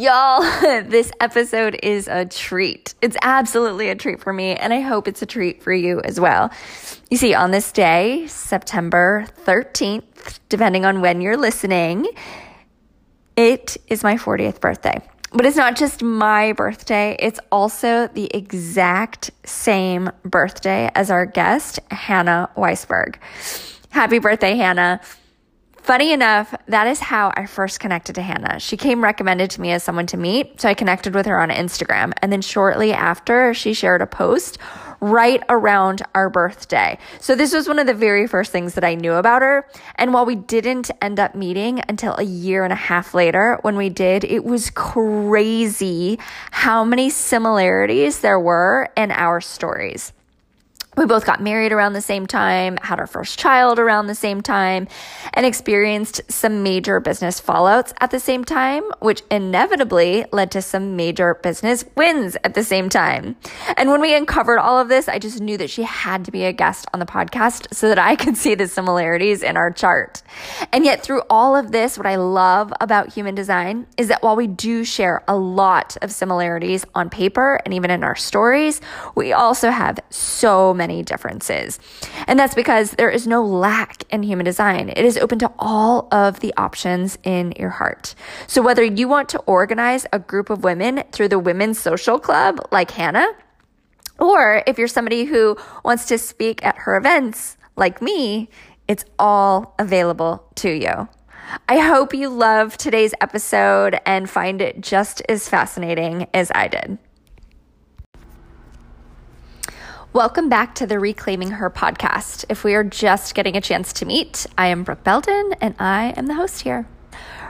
Y'all, this episode is a treat. It's absolutely a treat for me, and I hope it's a treat for you as well. You see, on this day, September 13th, depending on when you're listening, it is my 40th birthday. But it's not just my birthday, it's also the exact same birthday as our guest, Hannah Weisberg. Happy birthday, Hannah. Funny enough, that is how I first connected to Hannah. She came recommended to me as someone to meet, so I connected with her on Instagram. And then shortly after, she shared a post right around our birthday. So this was one of the very first things that I knew about her. And while we didn't end up meeting until a year and a half later, when we did, it was crazy how many similarities there were in our stories. We both got married around the same time, had our first child around the same time, and experienced some major business fallouts at the same time, which inevitably led to some major business wins at the same time. And when we uncovered all of this, I just knew that she had to be a guest on the podcast so that I could see the similarities in our chart. And yet, through all of this, what I love about human design is that while we do share a lot of similarities on paper and even in our stories, we also have so many differences. And that's because there is no lack in human design. It is open to all of the options in your heart. So whether you want to organize a group of women through the Women's Social Club like Hannah, or if you're somebody who wants to speak at her events like me, it's all available to you. I hope you love today's episode and find it just as fascinating as I did. Welcome back to the Reclaiming Her podcast. If we are just getting a chance to meet, I am Brooke Belden and I am the host here.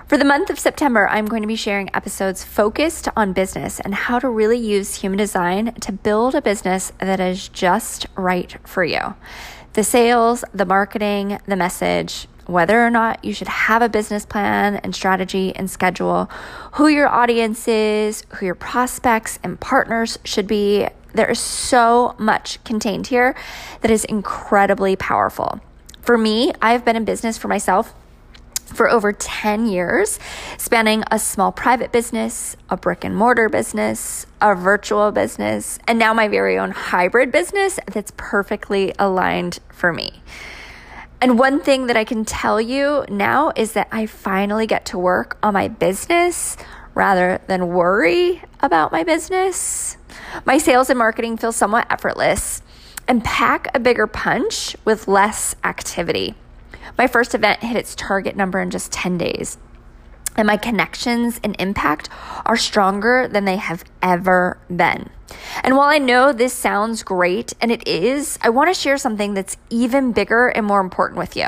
For the month of September, I'm going to be sharing episodes focused on business and how to really use human design to build a business that is just right for you. The sales, the marketing, the message, whether or not you should have a business plan and strategy and schedule, who your audience is, who your prospects and partners should be, there is so much contained here that is incredibly powerful. For me, I've been in business for myself for over 10 years, spanning a small private business, a brick and mortar business, a virtual business, and now my very own hybrid business that's perfectly aligned for me. And one thing that I can tell you now is that I finally get to work on my business rather than worry about my business. My sales and marketing feel somewhat effortless and pack a bigger punch with less activity. My first event hit its target number in just 10 days. And my connections and impact are stronger than they have ever been. And while I know this sounds great, and it is, I want to share something that's even bigger and more important with you.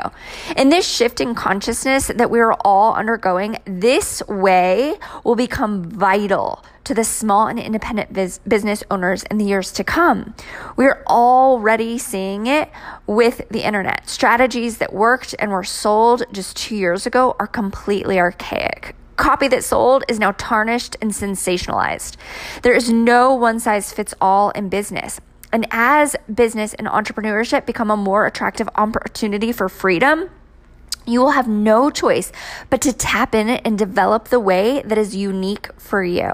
In this shift in consciousness that we are all undergoing, this way will become vital to the small and independent biz- business owners in the years to come. We're already seeing it with the internet. Strategies that worked and were sold just two years ago are completely archaic copy that sold is now tarnished and sensationalized. There is no one size fits all in business. And as business and entrepreneurship become a more attractive opportunity for freedom, you will have no choice but to tap in and develop the way that is unique for you.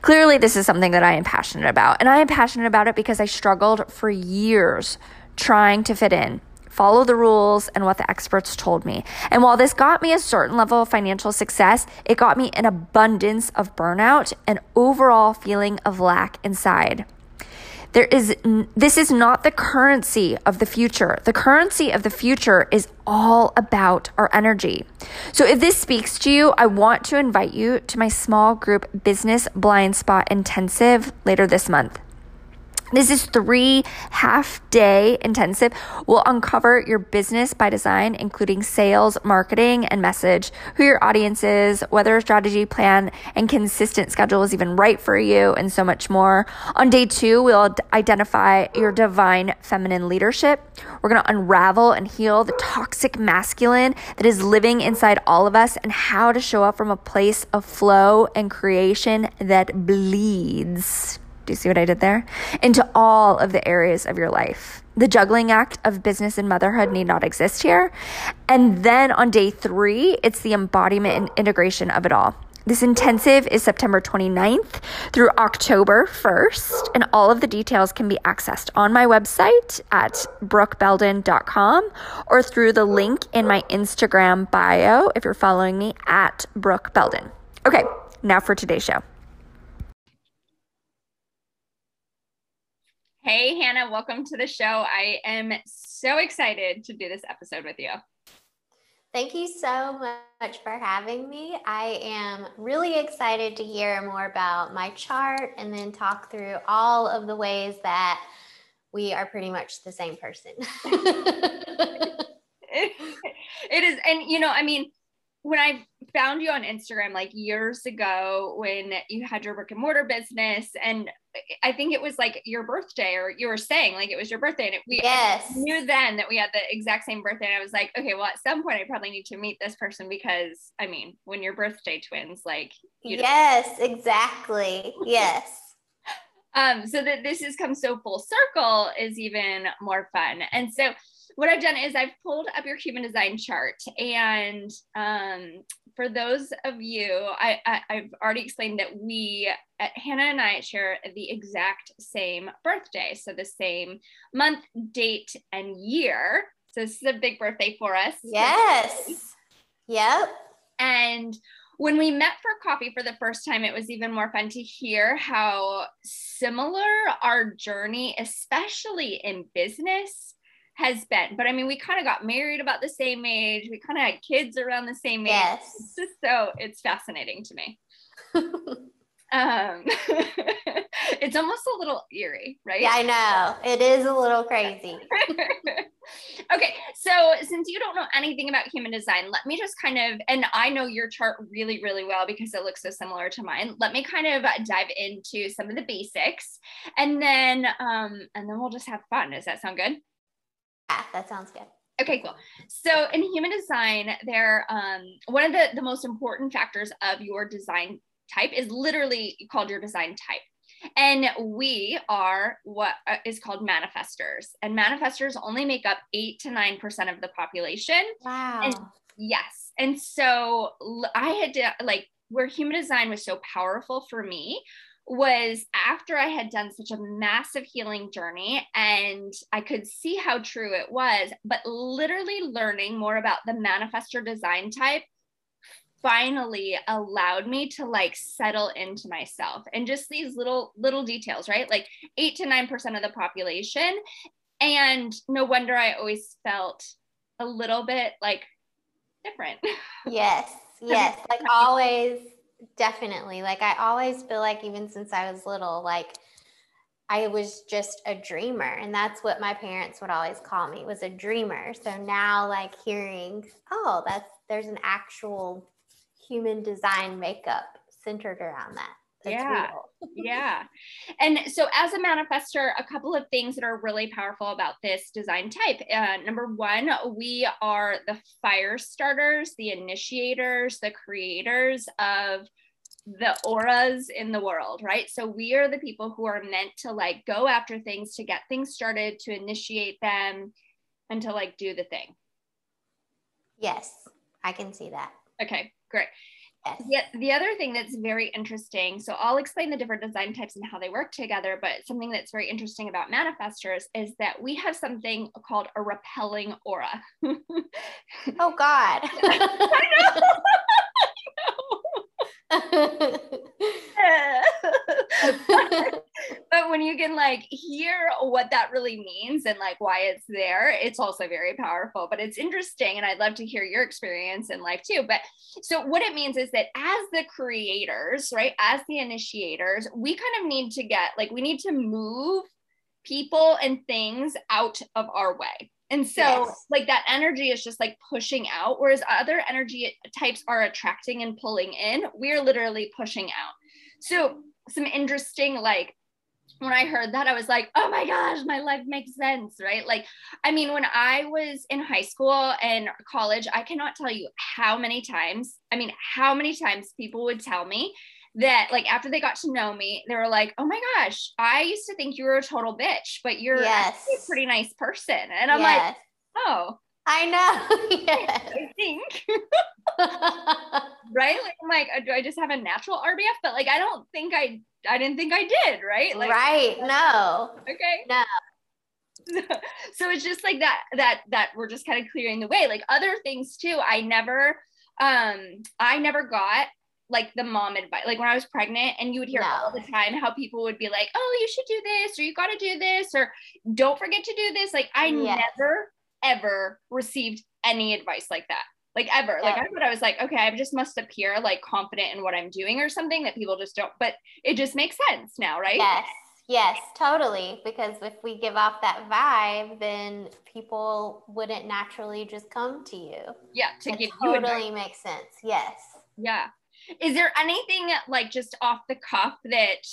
Clearly, this is something that I am passionate about, and I am passionate about it because I struggled for years trying to fit in follow the rules and what the experts told me. And while this got me a certain level of financial success, it got me an abundance of burnout and overall feeling of lack inside. There is this is not the currency of the future. The currency of the future is all about our energy. So if this speaks to you, I want to invite you to my small group business blind spot intensive later this month. This is three half day intensive. We'll uncover your business by design, including sales, marketing, and message, who your audience is, whether a strategy plan and consistent schedule is even right for you, and so much more. On day two, we'll identify your divine feminine leadership. We're going to unravel and heal the toxic masculine that is living inside all of us and how to show up from a place of flow and creation that bleeds. Do you see what I did there? Into all of the areas of your life. The juggling act of business and motherhood need not exist here. And then on day three, it's the embodiment and integration of it all. This intensive is September 29th through October 1st, and all of the details can be accessed on my website at brookebelden.com or through the link in my Instagram bio if you're following me at Brooke Belden. Okay, now for today's show. Hey, Hannah, welcome to the show. I am so excited to do this episode with you. Thank you so much for having me. I am really excited to hear more about my chart and then talk through all of the ways that we are pretty much the same person. it is. And, you know, I mean, when I found you on Instagram like years ago when you had your brick and mortar business, and I think it was like your birthday, or you were saying like it was your birthday, and it, we yes. knew then that we had the exact same birthday. And I was like, okay, well, at some point I probably need to meet this person because I mean, when you're birthday twins, like yes, exactly, yes. um, so that this has come so full circle is even more fun, and so what I've done is I've pulled up your human design chart. And um, for those of you, I, I, have already explained that we, uh, Hannah and I, share the exact same birthday. So the same month, date, and year. So this is a big birthday for us. Yes. Yep. And when we met for coffee for the first time, it was even more fun to hear how similar our journey, especially in business, has been. But I mean, we kind of got married about the same age. We kind of had kids around the same age. Yes. It's just so it's fascinating to me. um, it's almost a little eerie, right? Yeah, I know. It is a little crazy. okay, so since you don't know anything about human design, let me just kind of, and I know your chart really, really well because it looks so similar to mine. Let me kind of dive into some of the basics, and then, um, and then we'll just have fun. Does that sound good? Yeah, that sounds good. Okay, cool. So in human design, there um, one of the, the most important factors of your design type is literally called your design type. And we are what uh, called manifestors. And manifestors only make up eight to nine percent of the population. Wow. And yes. And so I had to like where human design was so powerful for me was after I had done such a massive healing journey and I could see how true it was, but literally learning more about the manifestor design type finally allowed me to like settle into myself. And just these little little details right? Like 8 to 9% of the population. And no wonder i always felt a little bit like different. Yes yes. Like always definitely. Like I always feel like even since I was little, like I was just a dreamer. And that's what my parents would always call me was a dreamer. So now like hearing, oh, that's there's an actual human design makeup centered around that. That's yeah. yeah. And so, as a manifester, a couple of things that are really powerful about this design type. Uh, number one, we are the fire starters, the initiators, the creators of the auras in the world, right? So, we are the people who are meant to like go after things, to get things started, to initiate them, and to like do the thing. Yes, I can see that. Okay, great. Yeah, the other thing that's very interesting, so I'll explain the different design types and how they work together, but something that's very interesting about manifestors is that we have something called a repelling aura. oh God. I know. but when you can like hear what that really means and like why it's there, it's also very powerful. But it's interesting, and I'd love to hear your experience in life too. But so what it means is that as the creators, right, as the initiators, we kind of need to get like we need to move people and things out of our way. And so, yes. like, that energy is just like pushing out, whereas other energy types are attracting and pulling in. We're literally pushing out. So, some interesting, like, when I heard that, I was like, oh my gosh, my life makes sense, right? Like, I mean, when I was in high school and college, I cannot tell you how many times, I mean, how many times people would tell me that like after they got to know me, they were like, "Oh my gosh, I used to think you were a total bitch, but you're yes. a pretty nice person." And I'm yes. like, "Oh, I know. yes. I think." right? Like I'm like, uh, do I just have a natural RBF? But like I don't think I I didn't think I did, right? Like, right. No. Okay. No. so it's just like that that that we're just kind of clearing the way. Like other things too, I never um I never got like the mom advice like when i was pregnant and you would hear no. all the time how people would be like oh you should do this or you got to do this or don't forget to do this like i yes. never ever received any advice like that like ever like i thought i was like okay i just must appear like confident in what i'm doing or something that people just don't but it just makes sense now right? Yes yes totally because if we give off that vibe then people wouldn't naturally just come to you. Yeah to it give totally you makes sense yes. Yeah is there anything like just off the cuff that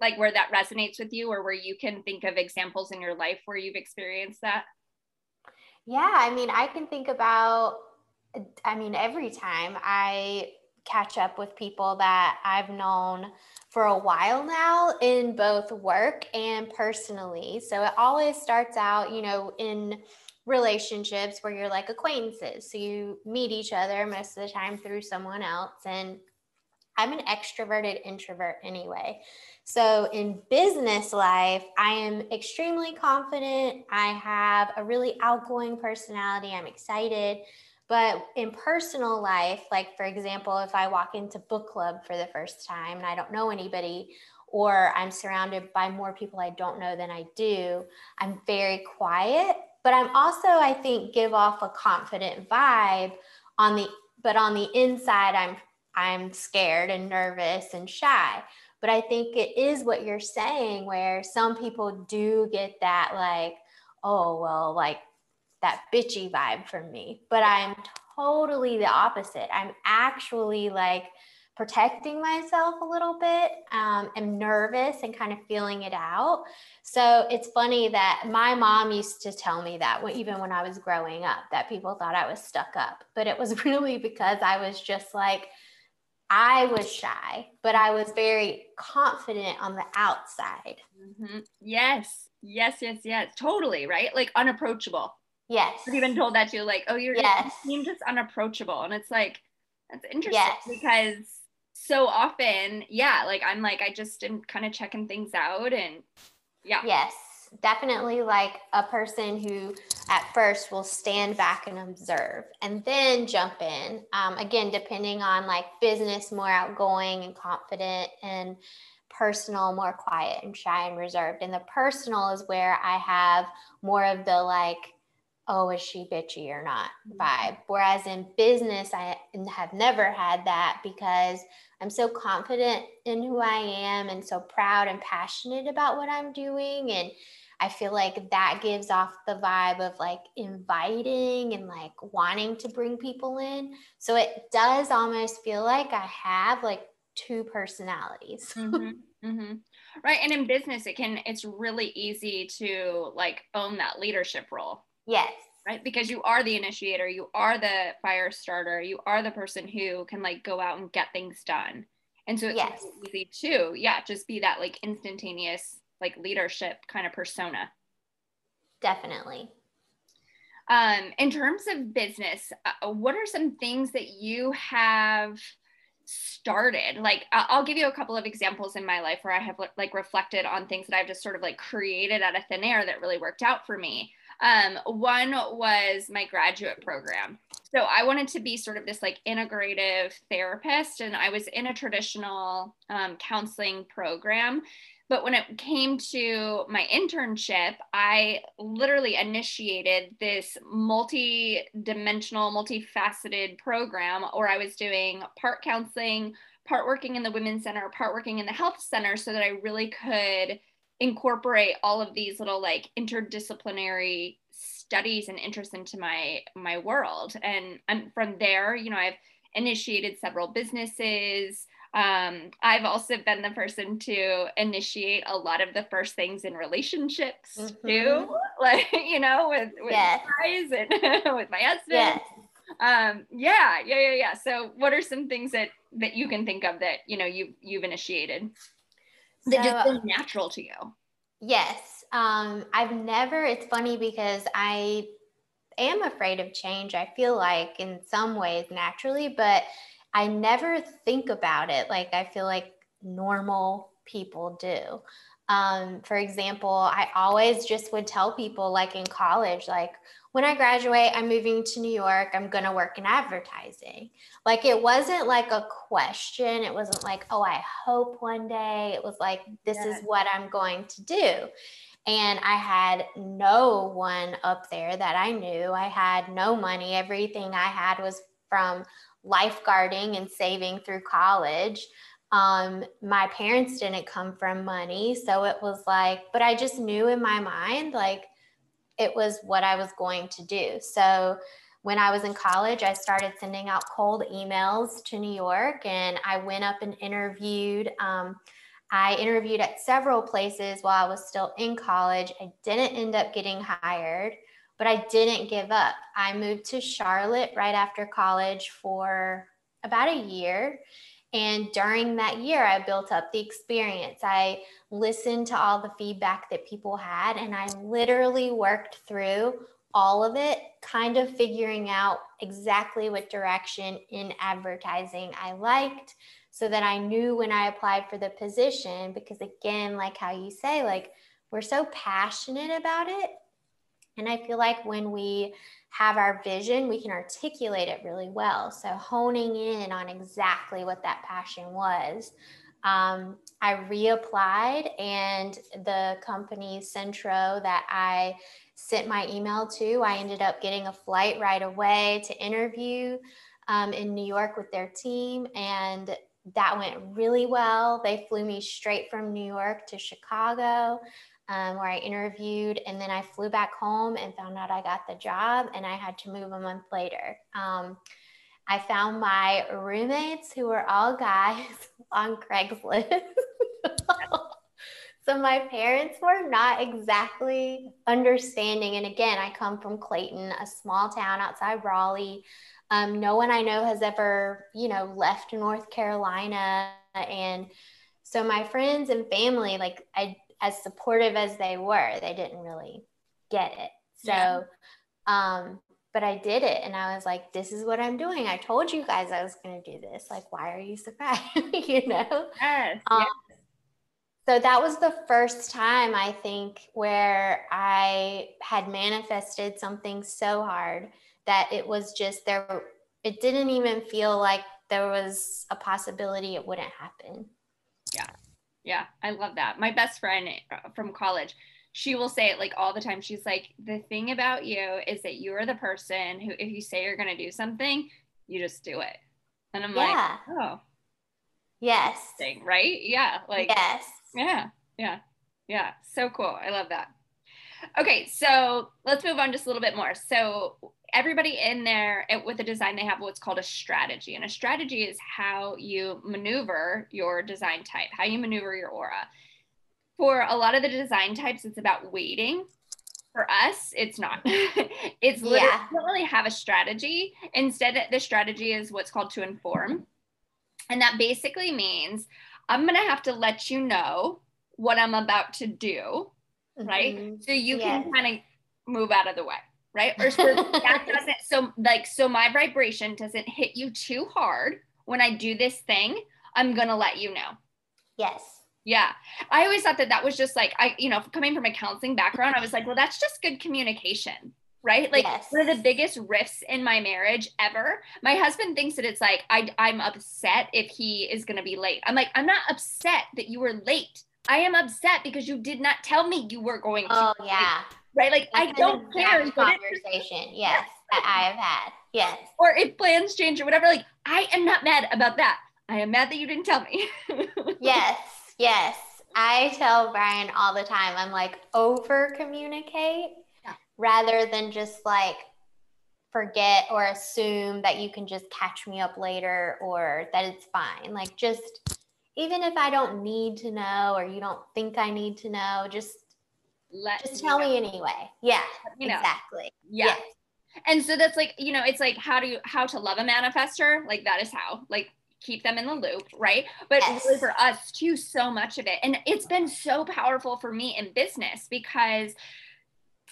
like where that resonates with you or where you can think of examples in your life where you've experienced that? Yeah, I mean, I can think about I mean, every time I catch up with people that I've known for a while now in both work and personally. So it always starts out, you know, in relationships where you're like acquaintances. So you meet each other most of the time through someone else. And I'm an extroverted introvert anyway. So in business life, I am extremely confident. I have a really outgoing personality. I'm excited. But in personal life, like for example, if I walk into book club for the first time and I don't know anybody, or I'm surrounded by more people I don't know than I do, I'm very quiet but I'm also, I think, give off a confident vibe on the, but on the inside, I'm, I'm scared and nervous and shy. But I think it is what you're saying, where some people do get that, like, oh, well, like that bitchy vibe from me. But I'm totally the opposite. I'm actually like, protecting myself a little bit. Um, am nervous and kind of feeling it out. So it's funny that my mom used to tell me that even when I was growing up, that people thought I was stuck up. But it was really because I was just like, I was shy, but I was very confident on the outside. Mm-hmm. Yes, yes, yes, yes, totally, right? Like unapproachable. Yes. I've even told that to you, like, oh, you're yes. you seem just unapproachable. And it's like, that's interesting yes. because so often, yeah, like I'm like, I just am kind of checking things out and yeah. Yes, definitely like a person who at first will stand back and observe and then jump in. Um, again, depending on like business, more outgoing and confident and personal, more quiet and shy and reserved. And the personal is where I have more of the like, oh, is she bitchy or not mm-hmm. vibe. Whereas in business, I have never had that because I'm so confident in who I am and so proud and passionate about what I'm doing. And I feel like that gives off the vibe of like inviting and like wanting to bring people in. So it does almost feel like I have like two personalities. Mm-hmm. Mm-hmm. Right. And in business, it can, it's really easy to like own that leadership role Yes. Right. Because you are the initiator, you are the fire starter, you are the person who can like go out and get things done. And so it's yes. really easy to, yeah, just be that like instantaneous, like leadership kind of persona. Definitely. Um, in terms of business, uh, what are some things that you have started? Like, I'll give you a couple of examples in my life where I have like reflected on things that I've just sort of like created out of thin air that really worked out for me. Um, one was my graduate program. So I wanted to be sort of this like integrative therapist, and I was in a traditional um, counseling program. But when it came to my internship, I literally initiated this multi dimensional, multifaceted program where I was doing part counseling, part working in the women's center, part working in the health center so that I really could incorporate all of these little like interdisciplinary studies and interests into my my world and I'm, from there you know i've initiated several businesses um, I've also been the person to initiate a lot of the first things in relationships mm-hmm. too, like you know, with with yes. guys and with my husband. Yes. Um, yeah, yeah, yeah, yeah. So, what are some things that that you can think of that you know you've you've initiated? That so, just feels natural to you? Yes. Um, I've never, it's funny because I am afraid of change. I feel like in some ways naturally, but I never think about it like I feel like normal people do. Um, for example, I always just would tell people, like in college, like when I graduate, I'm moving to New York, I'm going to work in advertising. Like it wasn't like a question. It wasn't like, oh, I hope one day. It was like, this is what I'm going to do. And I had no one up there that I knew. I had no money. Everything I had was from lifeguarding and saving through college. Um, my parents didn't come from money. So it was like, but I just knew in my mind, like, it was what I was going to do. So when I was in college, I started sending out cold emails to New York and I went up and interviewed. Um, I interviewed at several places while I was still in college. I didn't end up getting hired, but I didn't give up. I moved to Charlotte right after college for about a year. And during that year, I built up the experience. I listened to all the feedback that people had, and I literally worked through all of it, kind of figuring out exactly what direction in advertising I liked so that I knew when I applied for the position. Because again, like how you say, like we're so passionate about it. And I feel like when we have our vision, we can articulate it really well. So honing in on exactly what that passion was. Um, I reapplied, and the company Centro that I sent my email to, I ended up getting a flight right away to interview um, in New York with their team. And that went really well. They flew me straight from New York to Chicago, um, where I interviewed, and then I flew back home and found out I got the job, and I had to move a month later. Um, I found my roommates who were all guys on Craigslist. so my parents were not exactly understanding. And again, I come from Clayton, a small town outside Raleigh. Um, no one I know has ever, you know, left North Carolina. And so my friends and family, like I, as supportive as they were, they didn't really get it. So, yeah. um, but I did it, and I was like, "This is what I'm doing. I told you guys I was going to do this. Like, why are you surprised? you know?" Yes. Um, yes. So that was the first time I think where I had manifested something so hard that it was just there, it didn't even feel like there was a possibility it wouldn't happen. Yeah. Yeah. I love that. My best friend uh, from college, she will say it like all the time. She's like, the thing about you is that you are the person who, if you say you're going to do something, you just do it. And I'm yeah. like, oh, yes. Right? Yeah. Like, yes. Yeah. Yeah. Yeah. So cool. I love that. Okay. So let's move on just a little bit more. So everybody in there with the design they have what's called a strategy and a strategy is how you maneuver your design type how you maneuver your aura. For a lot of the design types it's about waiting. For us it's not. It's literally yeah. don't really have a strategy. Instead the strategy is what's called to inform. And that basically means i'm going to have to let you know what i'm about to do mm-hmm. right so you yes. can kind of move out of the way right? Or so that doesn't so like so my vibration doesn't hit you too hard when I do this thing. I'm gonna let you know. Yes. Yeah. I always thought that that was just like I, you know, coming from a counseling background, I was like, well, that's just good communication. Right. Like yes. one of the biggest rifts in my marriage ever. My husband thinks that it's like I, I'm upset if he is going to be late. I'm like, I'm not upset that you were late. I am upset because you did not tell me you were going to. Oh, yeah right? Like I don't care. Conversation, yes, that I have had, yes. Or if plans change or whatever, like I am not mad about that. I am mad that you didn't tell me. yes, yes. I tell Brian all the time. I'm like over communicate yeah. rather than just like forget or assume that you can just catch me up later or that it's fine. Like just even if I don't need to know or you don't think I need to know, just let just tell know. me anyway. Yeah, you know. exactly. Yeah. And so that's like, you know, it's like how do you how to love a manifester? Like that is how. Like keep them in the loop, right? But yes. really for us too, so much of it. And it's been so powerful for me in business because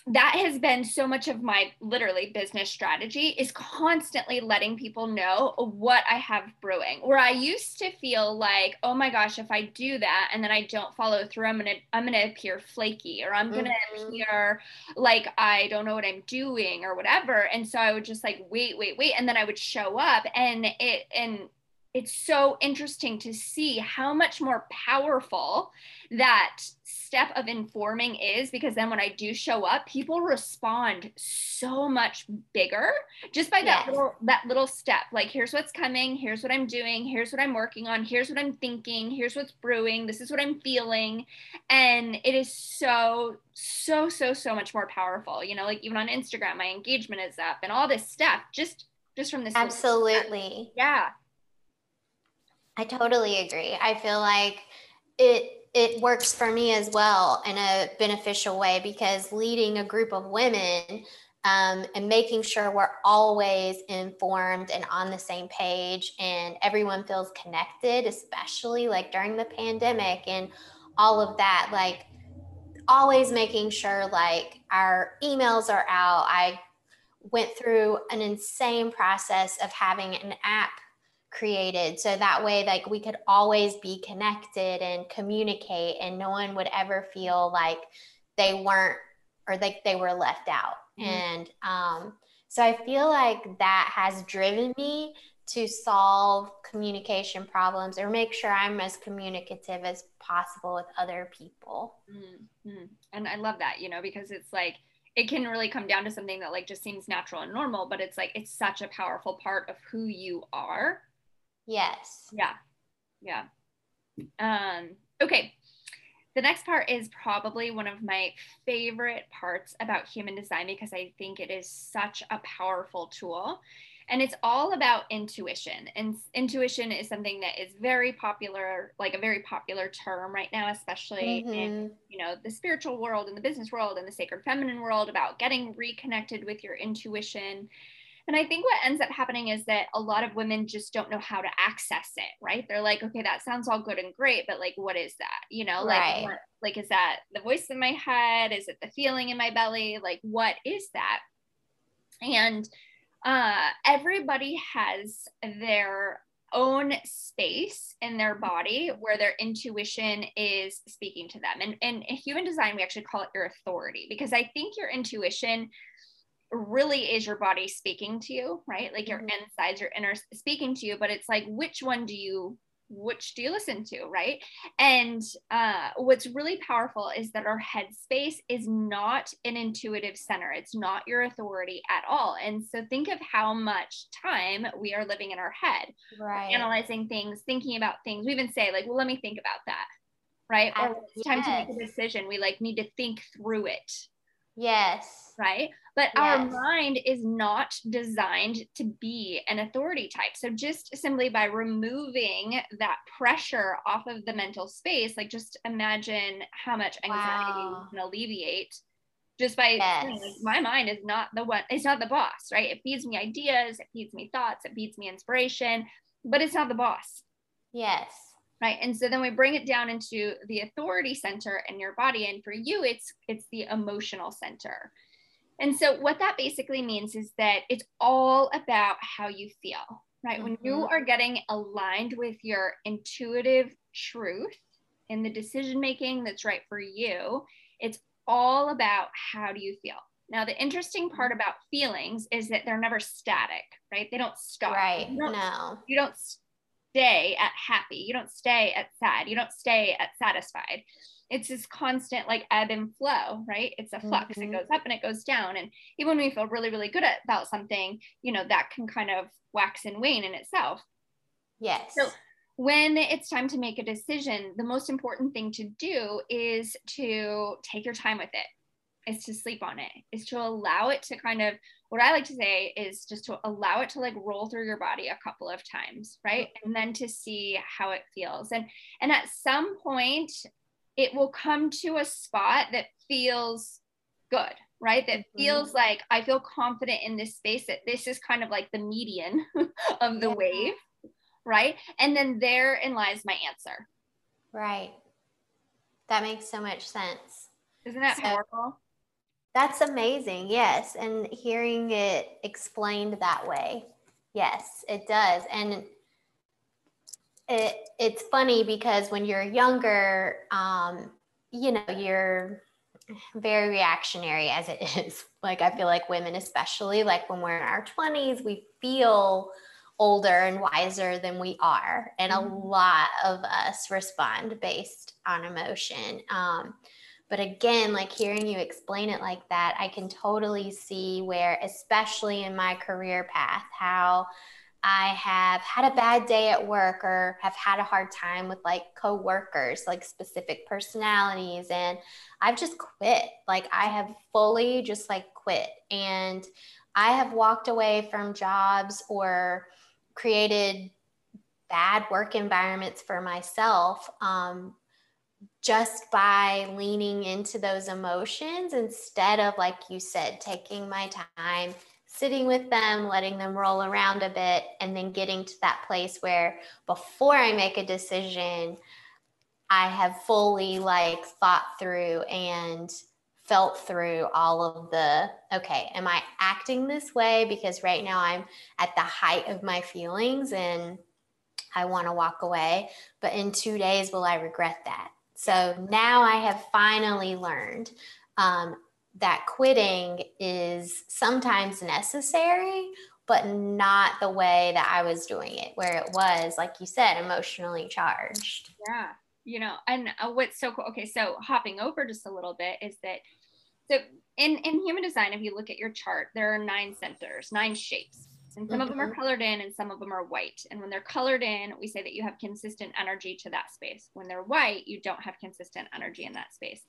that has been so much of my literally business strategy is constantly letting people know what I have brewing. Where I used to feel like, oh my gosh, if I do that and then I don't follow through, I'm gonna I'm gonna appear flaky or I'm gonna mm-hmm. appear like I don't know what I'm doing or whatever. And so I would just like wait, wait, wait, and then I would show up and it and it's so interesting to see how much more powerful that step of informing is because then when I do show up, people respond so much bigger just by that yes. little that little step. Like here's what's coming, here's what I'm doing, here's what I'm working on, here's what I'm thinking, here's what's brewing, this is what I'm feeling. And it is so so so so much more powerful. You know, like even on Instagram, my engagement is up and all this stuff just just from this Absolutely. Yeah. I totally agree. I feel like it it works for me as well in a beneficial way because leading a group of women um, and making sure we're always informed and on the same page and everyone feels connected, especially like during the pandemic and all of that. Like, always making sure like our emails are out. I went through an insane process of having an app created so that way like we could always be connected and communicate and no one would ever feel like they weren't or like they were left out mm-hmm. and um, so i feel like that has driven me to solve communication problems or make sure i'm as communicative as possible with other people mm-hmm. and i love that you know because it's like it can really come down to something that like just seems natural and normal but it's like it's such a powerful part of who you are Yes. Yeah. Yeah. Um, okay. The next part is probably one of my favorite parts about human design because I think it is such a powerful tool. And it's all about intuition. And intuition is something that is very popular, like a very popular term right now, especially mm-hmm. in, you know, the spiritual world and the business world and the sacred feminine world about getting reconnected with your intuition and I think what ends up happening is that a lot of women just don't know how to access it, right? They're like, okay, that sounds all good and great, but like, what is that? You know, like, what, like, is that the voice in my head? Is it the feeling in my belly? Like, what is that? And uh, everybody has their own space in their body where their intuition is speaking to them. And, and in human design, we actually call it your authority because I think your intuition really is your body speaking to you, right? Like your mm-hmm. insides, your inner speaking to you, but it's like, which one do you which do you listen to right? And uh, what's really powerful is that our headspace is not an intuitive center. It's not your authority at all. And so think of how much time we are living in our head. Right. Analyzing things thinking about things. We even say like well let me think about that right? Or it's time yes. to make a decision. We like need to think through it. Yes. Right but yes. our mind is not designed to be an authority type. So just simply by removing that pressure off of the mental space, like just imagine how much anxiety wow. can alleviate just by yes. saying, like, my mind is not the one, it's not the boss, right? It feeds me ideas, it feeds me thoughts, it feeds me inspiration, but it's not the boss. Yes right and so then we bring it down into the authority center in your body and for you it's it's the emotional center and so, what that basically means is that it's all about how you feel, right? Mm-hmm. When you mm-hmm. are getting aligned with your intuitive truth and the decision making that's right for you, it's all about how do you feel. Now, the interesting part mm-hmm. about feelings is that they're never static, right? They don't stop. Right. You don't, no. You don't stay at happy. You don't stay at sad. You don't stay at satisfied it's this constant like ebb and flow, right? It's a flux. Mm-hmm. It goes up and it goes down. And even when we feel really, really good at, about something, you know, that can kind of wax and wane in itself. Yes. So when it's time to make a decision, the most important thing to do is to take your time with it, is to sleep on it, is to allow it to kind of, what I like to say is just to allow it to like roll through your body a couple of times, right? Mm-hmm. And then to see how it feels. And and at some point, it will come to a spot that feels good, right? That mm-hmm. feels like I feel confident in this space, that this is kind of like the median of the yeah. wave, right? And then therein lies my answer. Right. That makes so much sense. Isn't that so, powerful? That's amazing. Yes. And hearing it explained that way. Yes, it does. And it, it's funny because when you're younger, um, you know, you're very reactionary as it is. Like, I feel like women, especially, like when we're in our 20s, we feel older and wiser than we are. And a mm-hmm. lot of us respond based on emotion. Um, but again, like hearing you explain it like that, I can totally see where, especially in my career path, how I have had a bad day at work or have had a hard time with like coworkers, like specific personalities, and I've just quit. Like I have fully just like quit. And I have walked away from jobs or created bad work environments for myself um, just by leaning into those emotions instead of, like you said, taking my time, sitting with them, letting them roll around a bit, and then getting to that place where before I make a decision, I have fully like thought through and felt through all of the okay, am I acting this way because right now I'm at the height of my feelings and I want to walk away, but in 2 days will I regret that? So now I have finally learned um, that quitting is sometimes necessary, but not the way that I was doing it, where it was, like you said, emotionally charged. Yeah. You know, and uh, what's so cool. Okay. So hopping over just a little bit is that, so in, in human design, if you look at your chart, there are nine centers, nine shapes. And some mm-hmm. of them are mm-hmm. colored in and some of them are white. And when they're colored in, we say that you have consistent energy to that space. When they're white, you don't have consistent energy in that space.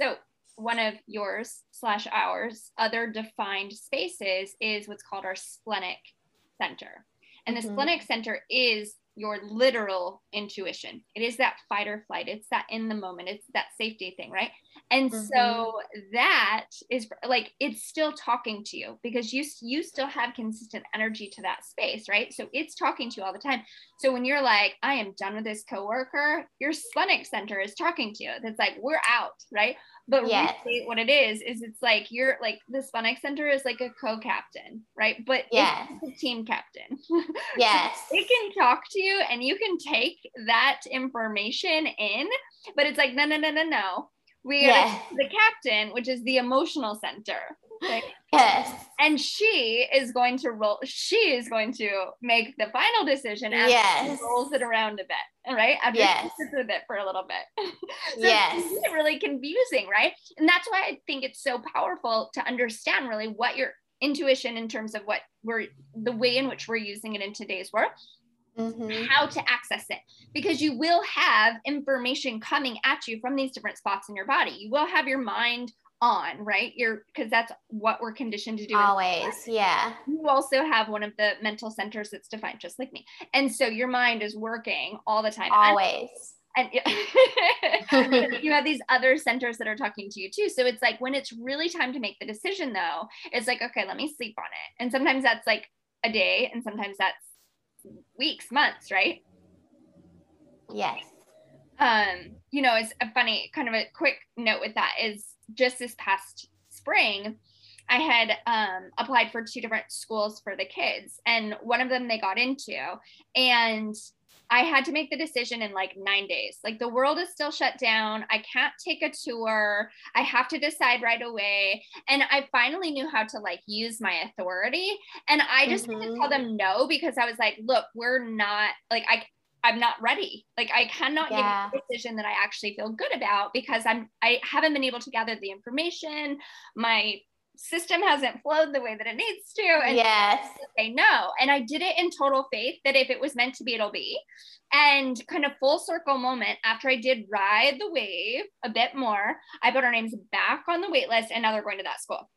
So one of yours slash ours other defined spaces is what's called our splenic center. And the mm-hmm. splenic center is your literal intuition. It is that fight or flight. It's that in the moment. It's that safety thing, right? And mm-hmm. so that is like it's still talking to you because you you still have consistent energy to that space, right? So it's talking to you all the time. So when you're like, I am done with this coworker, your splenic center is talking to you. That's like we're out, right? But yes. really what it is is it's like you're like the splenic center is like a co-captain, right? But yeah, team captain. Yes, so it can talk to you and you can take that information in, but it's like no, no, no, no, no we yes. the captain, which is the emotional center. Okay? Yes. And she is going to roll, she is going to make the final decision as yes. she rolls it around a bit. Right. After yes. she sits with it for a little bit. so yes. It's really confusing, right? And that's why I think it's so powerful to understand really what your intuition in terms of what we're the way in which we're using it in today's world mm-hmm. how to access it because you will have information coming at you from these different spots in your body. You will have your mind on, right? You're because that's what we're conditioned to do. Always, yeah. You also have one of the mental centers that's defined just like me. And so your mind is working all the time. Always. And, and you have these other centers that are talking to you too. So it's like when it's really time to make the decision, though, it's like, okay, let me sleep on it. And sometimes that's like a day, and sometimes that's weeks, months, right? Yes. Um, you know, it's a funny kind of a quick note with that is just this past spring, I had um, applied for two different schools for the kids, and one of them they got into, and I had to make the decision in like nine days. Like the world is still shut down. I can't take a tour. I have to decide right away. And I finally knew how to like use my authority. And I just mm-hmm. had to tell mm-hmm. them no because I was like, look, we're not like I I'm not ready. Like I cannot yeah. make a decision that I actually feel good about because I'm I haven't been able to gather the information. My system hasn't flowed the way that it needs to. And yes. say no. And I did it in total faith that if it was meant to be, it'll be. And kind of full circle moment after I did ride the wave a bit more, I put our names back on the wait list and now they're going to that school.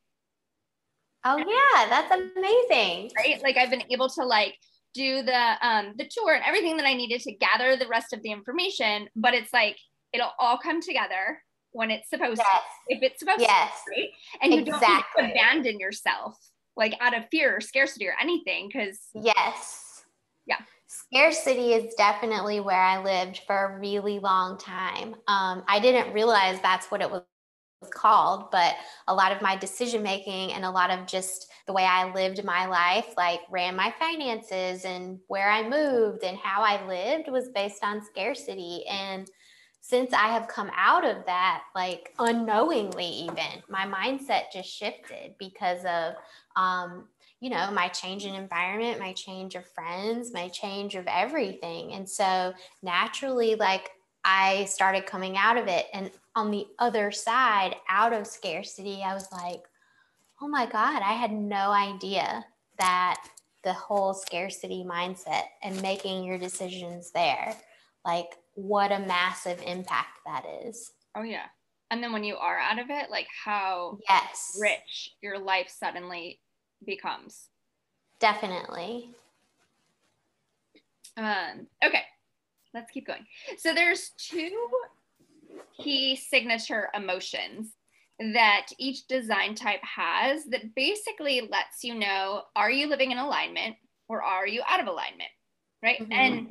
Oh yeah, that's amazing. Right? Like I've been able to like do the um the tour and everything that I needed to gather the rest of the information, but it's like it'll all come together when it's supposed yes. to. If it's supposed yes. to, right? And you exactly. don't abandon yourself like out of fear or scarcity or anything because yes. Yeah. Scarcity is definitely where I lived for a really long time. Um, I didn't realize that's what it was called, but a lot of my decision making and a lot of just the way I lived my life, like ran my finances and where I moved and how I lived was based on scarcity. And since I have come out of that, like unknowingly, even my mindset just shifted because of, um, you know, my change in environment, my change of friends, my change of everything. And so naturally, like I started coming out of it. And on the other side, out of scarcity, I was like, oh my God, I had no idea that the whole scarcity mindset and making your decisions there, like what a massive impact that is. Oh, yeah. And then when you are out of it, like how yes. rich your life suddenly becomes. Definitely. Um, okay, let's keep going. So there's two key signature emotions that each design type has that basically lets you know are you living in alignment or are you out of alignment right mm-hmm. and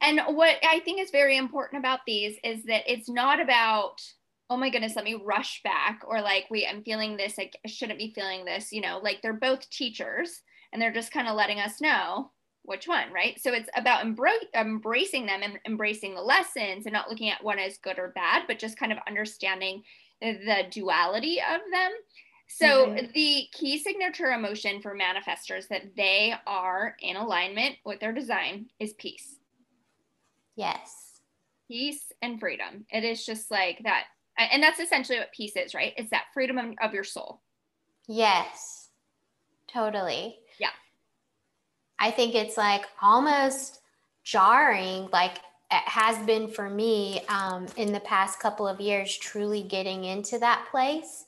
and what i think is very important about these is that it's not about oh my goodness let me rush back or like wait i'm feeling this i shouldn't be feeling this you know like they're both teachers and they're just kind of letting us know which one, right? So it's about embro- embracing them and embracing the lessons and not looking at one as good or bad, but just kind of understanding the duality of them. So mm-hmm. the key signature emotion for manifestors that they are in alignment with their design is peace. Yes. Peace and freedom. It is just like that. And that's essentially what peace is, right? It's that freedom of your soul. Yes. Totally. Yeah. I think it's like almost jarring, like it has been for me um, in the past couple of years, truly getting into that place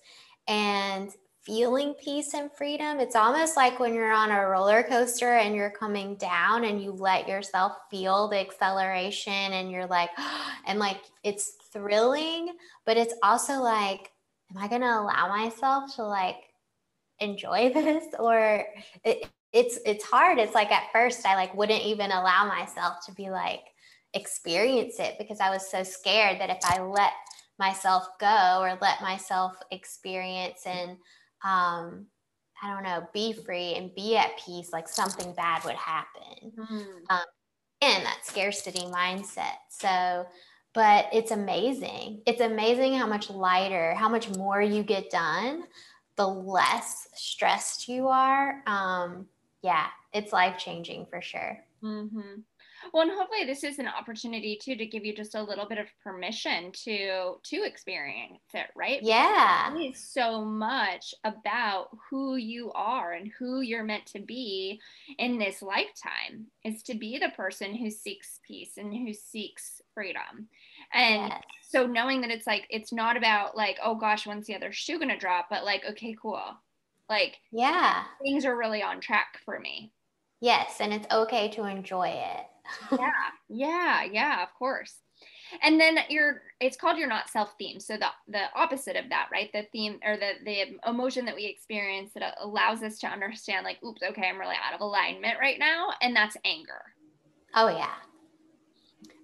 and feeling peace and freedom. It's almost like when you're on a roller coaster and you're coming down and you let yourself feel the acceleration and you're like, and like it's thrilling, but it's also like, am I going to allow myself to like enjoy this or it, it's it's hard it's like at first i like wouldn't even allow myself to be like experience it because i was so scared that if i let myself go or let myself experience and um i don't know be free and be at peace like something bad would happen mm. um, and that scarcity mindset so but it's amazing it's amazing how much lighter how much more you get done the less stressed you are um yeah, it's life changing for sure. Mm-hmm. Well, and hopefully this is an opportunity too to give you just a little bit of permission to to experience it, right? Yeah. It's so much about who you are and who you're meant to be in this lifetime. Is to be the person who seeks peace and who seeks freedom. And yes. so knowing that it's like it's not about like, oh gosh, when's the other shoe gonna drop, but like, okay, cool like, yeah, things are really on track for me. Yes, and it's okay to enjoy it. Yeah, yeah, yeah, of course. And then you're it's called you're not self theme. So the the opposite of that, right? The theme or the the emotion that we experience that allows us to understand like, oops, okay, I'm really out of alignment right now, and that's anger. Oh yeah.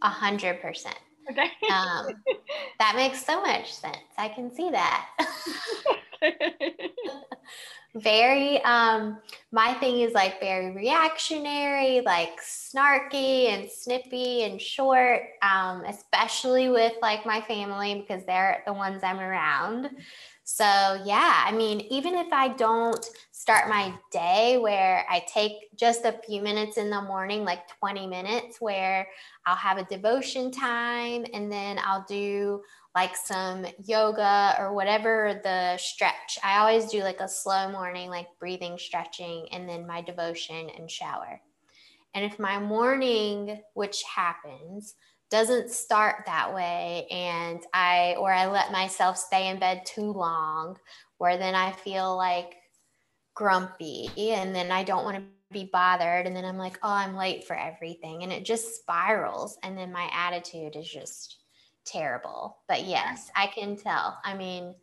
A hundred percent. Okay. um, that makes so much sense. I can see that. very um my thing is like very reactionary like snarky and snippy and short um especially with like my family because they're the ones i'm around. So yeah i mean even if i don't start my day where i take just a few minutes in the morning like 20 minutes where i'll have a devotion time and then i'll do like some yoga or whatever the stretch. I always do like a slow morning, like breathing, stretching, and then my devotion and shower. And if my morning, which happens, doesn't start that way and I or I let myself stay in bed too long, where then I feel like grumpy and then I don't want to be bothered and then I'm like, "Oh, I'm late for everything." And it just spirals and then my attitude is just terrible. But yes, I can tell. I mean,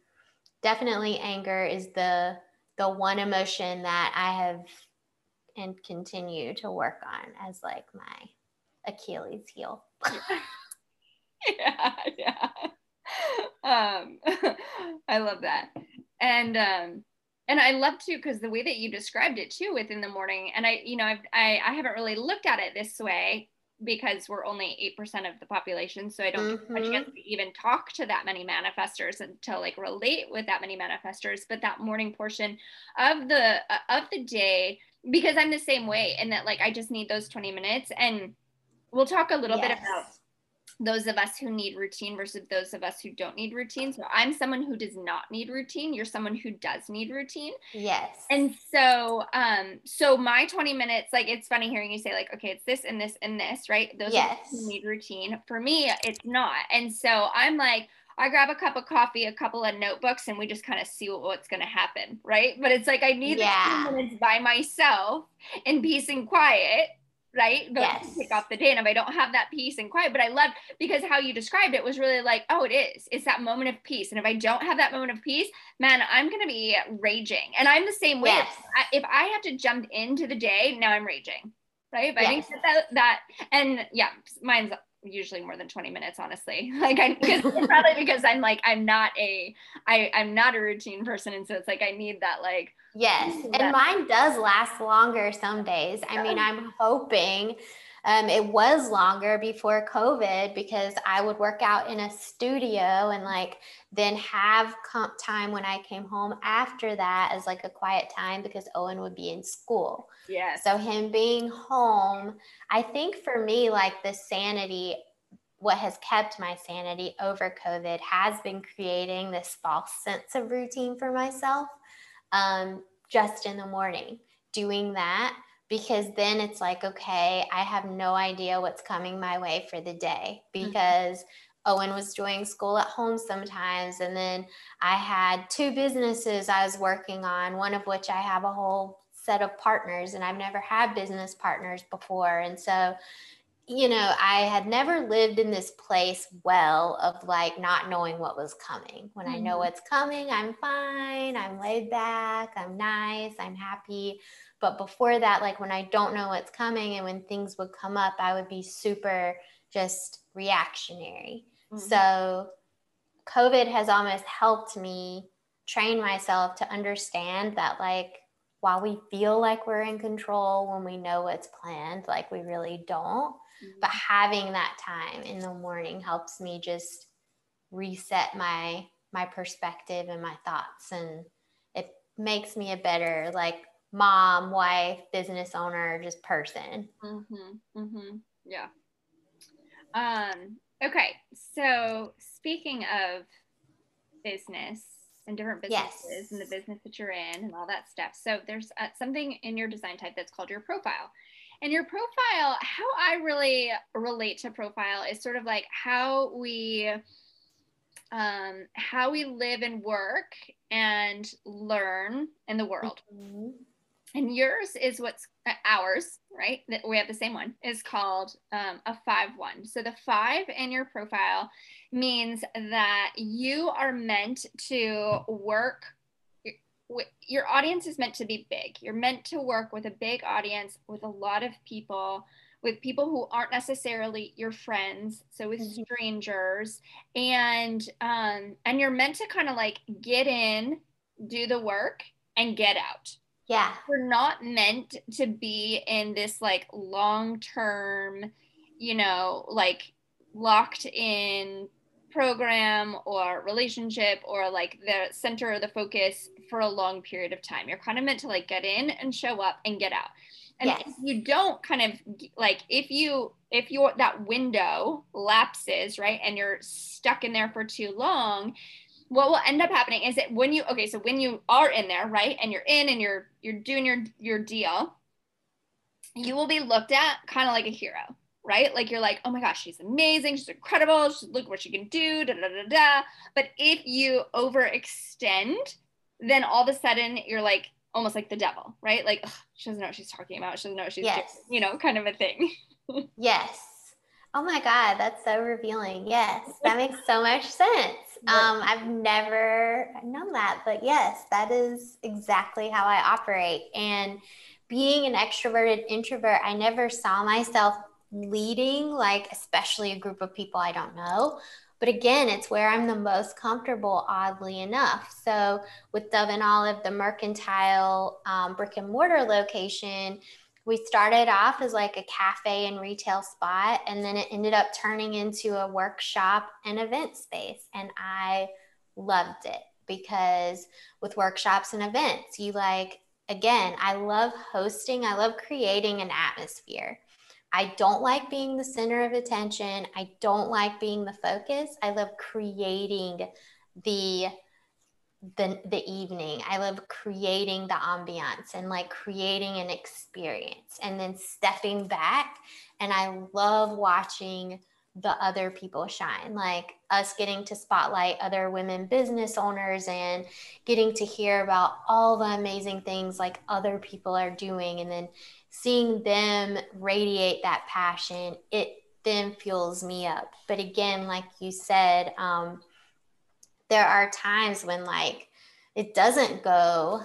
definitely anger is the the one emotion that I have and continue to work on as like my Achilles heel. yeah, yeah. um, I love that. And um, and I love to because the way that you described it too within the morning, and I, you know, I've, I I haven't really looked at it this way because we're only 8% of the population so i don't mm-hmm. get a chance to even talk to that many manifestors and to like relate with that many manifestors but that morning portion of the uh, of the day because i'm the same way and that like i just need those 20 minutes and we'll talk a little yes. bit about those of us who need routine versus those of us who don't need routine. So I'm someone who does not need routine. You're someone who does need routine. Yes. And so um so my 20 minutes like it's funny hearing you say like okay it's this and this and this, right? Those yes. who need routine. For me it's not. And so I'm like I grab a cup of coffee, a couple of notebooks, and we just kind of see what, what's going to happen, right? But it's like I need yeah. minutes by myself in peace and quiet right? But yes. kick off the day. And if I don't have that peace and quiet, but I love because how you described it was really like, oh, it is. It's that moment of peace. And if I don't have that moment of peace, man, I'm gonna be raging. And I'm the same way. Yes. If I have to jump into the day, now I'm raging. Right. But yes. I think that, that and yeah, mine's usually more than 20 minutes honestly. Like i probably because i'm like i'm not a i i'm not a routine person and so it's like i need that like yes that- and mine does last longer some days. I mean i'm hoping um, it was longer before COVID because I would work out in a studio and like then have time when I came home after that as like a quiet time because Owen would be in school. Yeah. So him being home, I think for me, like the sanity, what has kept my sanity over COVID has been creating this false sense of routine for myself um, just in the morning. Doing that because then it's like, okay, I have no idea what's coming my way for the day mm-hmm. because mm-hmm. Owen was doing school at home sometimes. And then I had two businesses I was working on, one of which I have a whole set of partners, and I've never had business partners before. And so, you know, I had never lived in this place well of like not knowing what was coming. When mm-hmm. I know mm-hmm. what's coming, I'm fine, I'm laid back, I'm nice, I'm happy. But before that, like when I don't know what's coming and when things would come up, I would be super just reactionary. Mm-hmm. So COVID has almost helped me train myself to understand that, like, while we feel like we're in control when we know what's planned, like we really don't. Mm-hmm. But having that time in the morning helps me just reset my my perspective and my thoughts and it makes me a better like mom, wife, business owner, just person. Mm-hmm, mm-hmm. Yeah. Um, okay. So speaking of business and different businesses yes. and the business that you're in and all that stuff. So there's uh, something in your design type that's called your profile. And your profile, how I really relate to profile is sort of like how we um, how we live and work and learn in the world. Mm-hmm and yours is what's uh, ours right? That we have the same one is called um, a five one. So the five in your profile means that you are meant to work your audience is meant to be big. You're meant to work with a big audience with a lot of people with people who aren't necessarily your friends so with mm-hmm. strangers. And um and you're meant to kind of like get in do the work and get out yeah. We're not meant to be in this like long term, you know, like locked in program or relationship or like the center of the focus for a long period of time. You're kind of meant to like get in and show up and get out. And yes. if you don't kind of like if you if your that window lapses, right, and you're stuck in there for too long, what will end up happening is that when you okay so when you are in there right and you're in and you're you're doing your your deal you will be looked at kind of like a hero right like you're like oh my gosh she's amazing she's incredible she's, look what she can do da, da, da, da. but if you overextend then all of a sudden you're like almost like the devil right like she doesn't know what she's talking about she doesn't know what she's yes. doing you know kind of a thing yes Oh my God, that's so revealing. Yes, that makes so much sense. Um, I've never known that, but yes, that is exactly how I operate. And being an extroverted introvert, I never saw myself leading, like, especially a group of people I don't know. But again, it's where I'm the most comfortable, oddly enough. So with Dove and Olive, the mercantile um, brick and mortar location, we started off as like a cafe and retail spot, and then it ended up turning into a workshop and event space. And I loved it because with workshops and events, you like, again, I love hosting, I love creating an atmosphere. I don't like being the center of attention. I don't like being the focus. I love creating the the the evening. I love creating the ambiance and like creating an experience and then stepping back. And I love watching the other people shine like us getting to spotlight other women business owners and getting to hear about all the amazing things like other people are doing. And then seeing them radiate that passion it then fuels me up. But again like you said um, there are times when like it doesn't go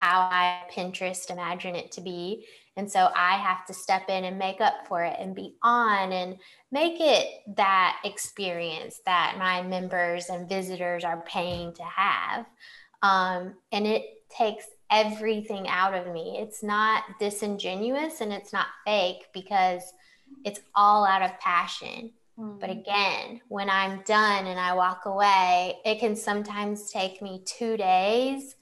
how I Pinterest imagine it to be. And so I have to step in and make up for it and be on and make it that experience that my members and visitors are paying to have. Um, and it takes everything out of me. It's not disingenuous and it's not fake because it's all out of passion. But again, when I'm done and I walk away, it can sometimes take me two days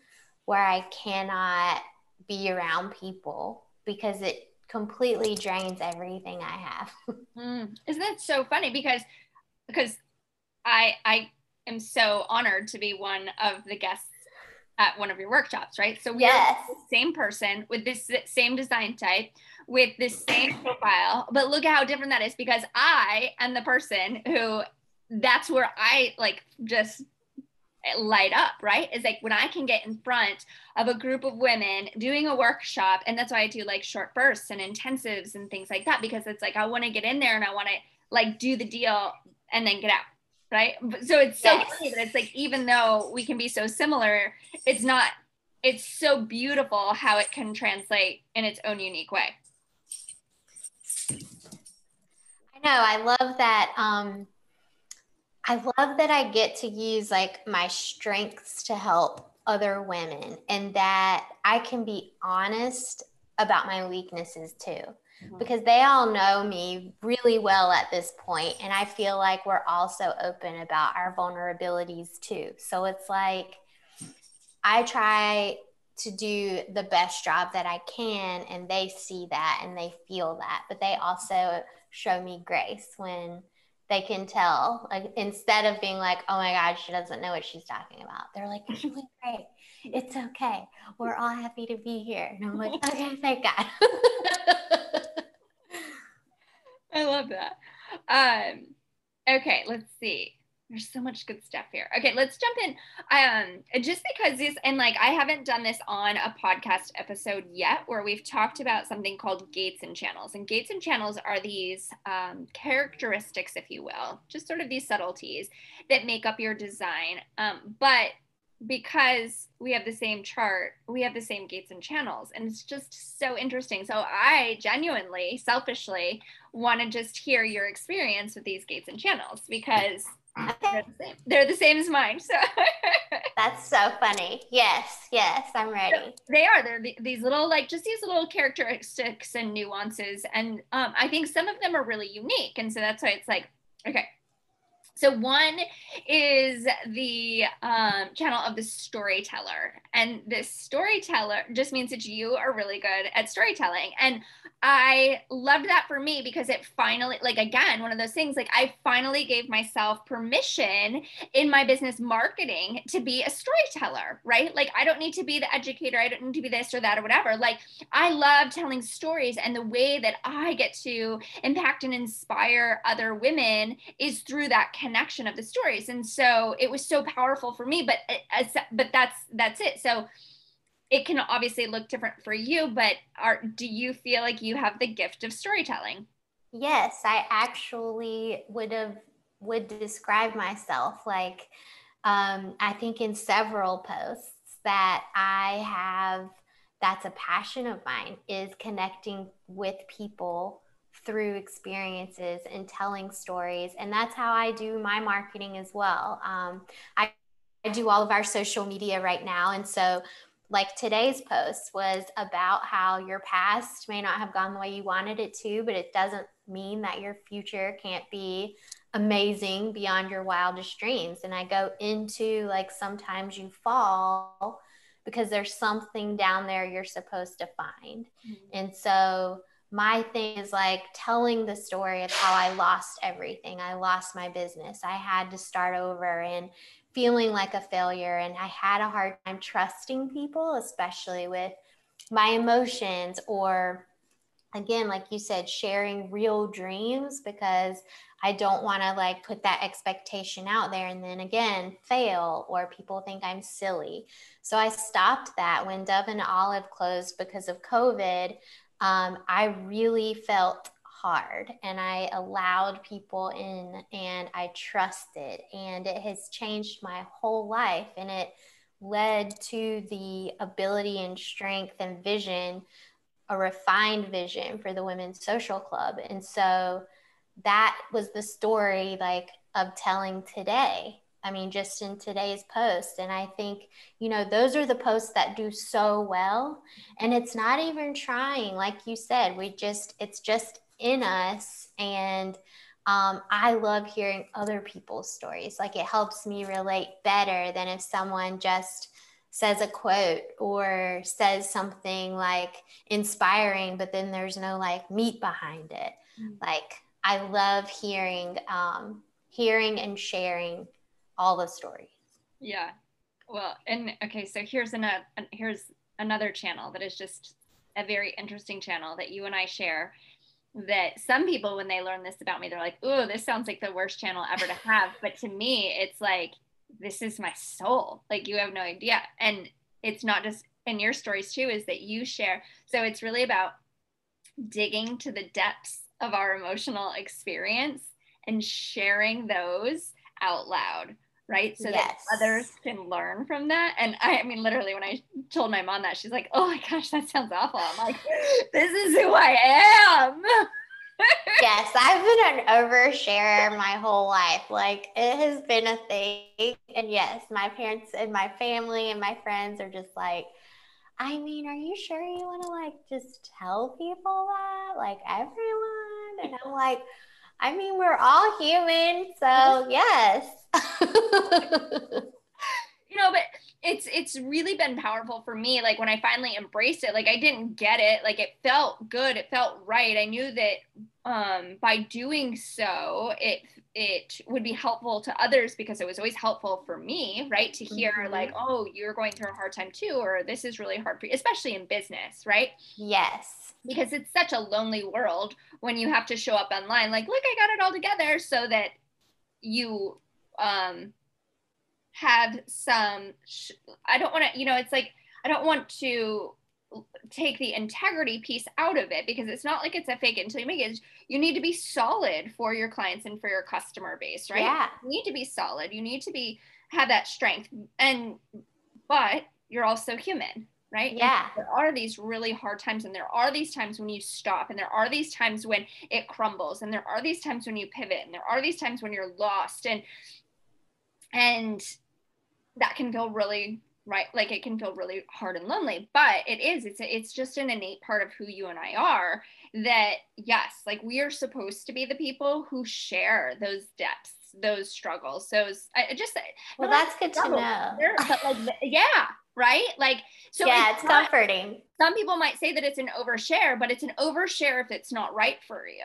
where I cannot be around people because it completely drains everything I have. mm. Isn't that so funny? Because because I I am so honored to be one of the guests at one of your workshops, right? So we yes. are the same person with this same design type, with the same profile, but look at how different that is because I am the person who that's where I like just light up, right? Is like when I can get in front of a group of women doing a workshop, and that's why I do like short bursts and intensives and things like that because it's like I want to get in there and I want to like do the deal and then get out right? So it's so yes. funny that it's like even though we can be so similar, it's not. It's so beautiful how it can translate in its own unique way. I know. I love that. Um, I love that I get to use like my strengths to help other women, and that I can be honest about my weaknesses too mm-hmm. because they all know me really well at this point and i feel like we're also open about our vulnerabilities too so it's like i try to do the best job that i can and they see that and they feel that but they also show me grace when they can tell like instead of being like oh my god she doesn't know what she's talking about. They're like you're doing great. It's okay. We're all happy to be here. And i'm like okay thank god. I love that. Um, okay, let's see. There's so much good stuff here. Okay, let's jump in. Um, just because this, and like I haven't done this on a podcast episode yet, where we've talked about something called gates and channels. And gates and channels are these um, characteristics, if you will, just sort of these subtleties that make up your design. Um, but because we have the same chart, we have the same gates and channels. And it's just so interesting. So I genuinely, selfishly want to just hear your experience with these gates and channels because they're the same. They're the same as mine. So that's so funny. Yes, yes, I'm ready. They are. They're these little, like, just these little characteristics and nuances. And um, I think some of them are really unique. And so that's why it's like, okay, so one is the um, channel of the storyteller, and this storyteller just means that you are really good at storytelling. And I loved that for me because it finally, like, again, one of those things, like, I finally gave myself permission in my business marketing to be a storyteller, right? Like, I don't need to be the educator, I don't need to be this or that or whatever. Like, I love telling stories, and the way that I get to impact and inspire other women is through that connection of the stories. And so it was so powerful for me but but that's that's it. So it can obviously look different for you but are do you feel like you have the gift of storytelling? Yes i actually would have would describe myself like um, i think in several posts that i have that's a passion of mine is connecting with people through experiences and telling stories. And that's how I do my marketing as well. Um, I, I do all of our social media right now. And so, like today's post was about how your past may not have gone the way you wanted it to, but it doesn't mean that your future can't be amazing beyond your wildest dreams. And I go into like sometimes you fall because there's something down there you're supposed to find. Mm-hmm. And so my thing is like telling the story of how I lost everything. I lost my business. I had to start over and feeling like a failure. And I had a hard time trusting people, especially with my emotions or again like you said sharing real dreams because i don't want to like put that expectation out there and then again fail or people think i'm silly so i stopped that when dove and olive closed because of covid um, i really felt hard and i allowed people in and i trusted and it has changed my whole life and it led to the ability and strength and vision a refined vision for the women's social club. And so that was the story like of telling today i mean just in today's post and i think you know those are the posts that do so well and it's not even trying like you said we just it's just in us and um, I love hearing other people's stories. Like it helps me relate better than if someone just says a quote or says something like inspiring, but then there's no like meat behind it. Mm-hmm. Like I love hearing, um, hearing and sharing all the stories. Yeah. Well, and okay, so here's another here's another channel that is just a very interesting channel that you and I share. That some people, when they learn this about me, they're like, "Oh, this sounds like the worst channel ever to have." but to me, it's like this is my soul. Like you have no idea. And it's not just in your stories too, is that you share. So it's really about digging to the depths of our emotional experience and sharing those out loud right so yes. that others can learn from that and I, I mean literally when i told my mom that she's like oh my gosh that sounds awful i'm like this is who i am yes, I've been an oversharer my whole life. Like it has been a thing. And yes, my parents and my family and my friends are just like, I mean, are you sure you want to like just tell people that? Like everyone? And I'm like, I mean, we're all human. So yes. you know, but it's it's really been powerful for me like when i finally embraced it like i didn't get it like it felt good it felt right i knew that um by doing so it it would be helpful to others because it was always helpful for me right to hear mm-hmm. like oh you're going through a hard time too or this is really hard for you especially in business right yes because it's such a lonely world when you have to show up online like look i got it all together so that you um have some i don't want to you know it's like i don't want to take the integrity piece out of it because it's not like it's a fake until you make it. You need to be solid for your clients and for your customer base right? Yeah. you need to be solid. You need to be have that strength. And but you're also human right? Yeah. and there are these really hard times and there are these times when you stop and there are these times when it crumbles and there are these times when you pivot and there are these times when you're lost and and that can feel really right? Like it can feel really hard and lonely but it is it's it's just an innate part of who you and I are that yes like we are supposed to be the people who share those depths those struggles so I just well that's good to know. but like yeah right? Like so yeah it's, it's not, comforting. Some people might say that it's an overshare but it's an overshare if it's not right for you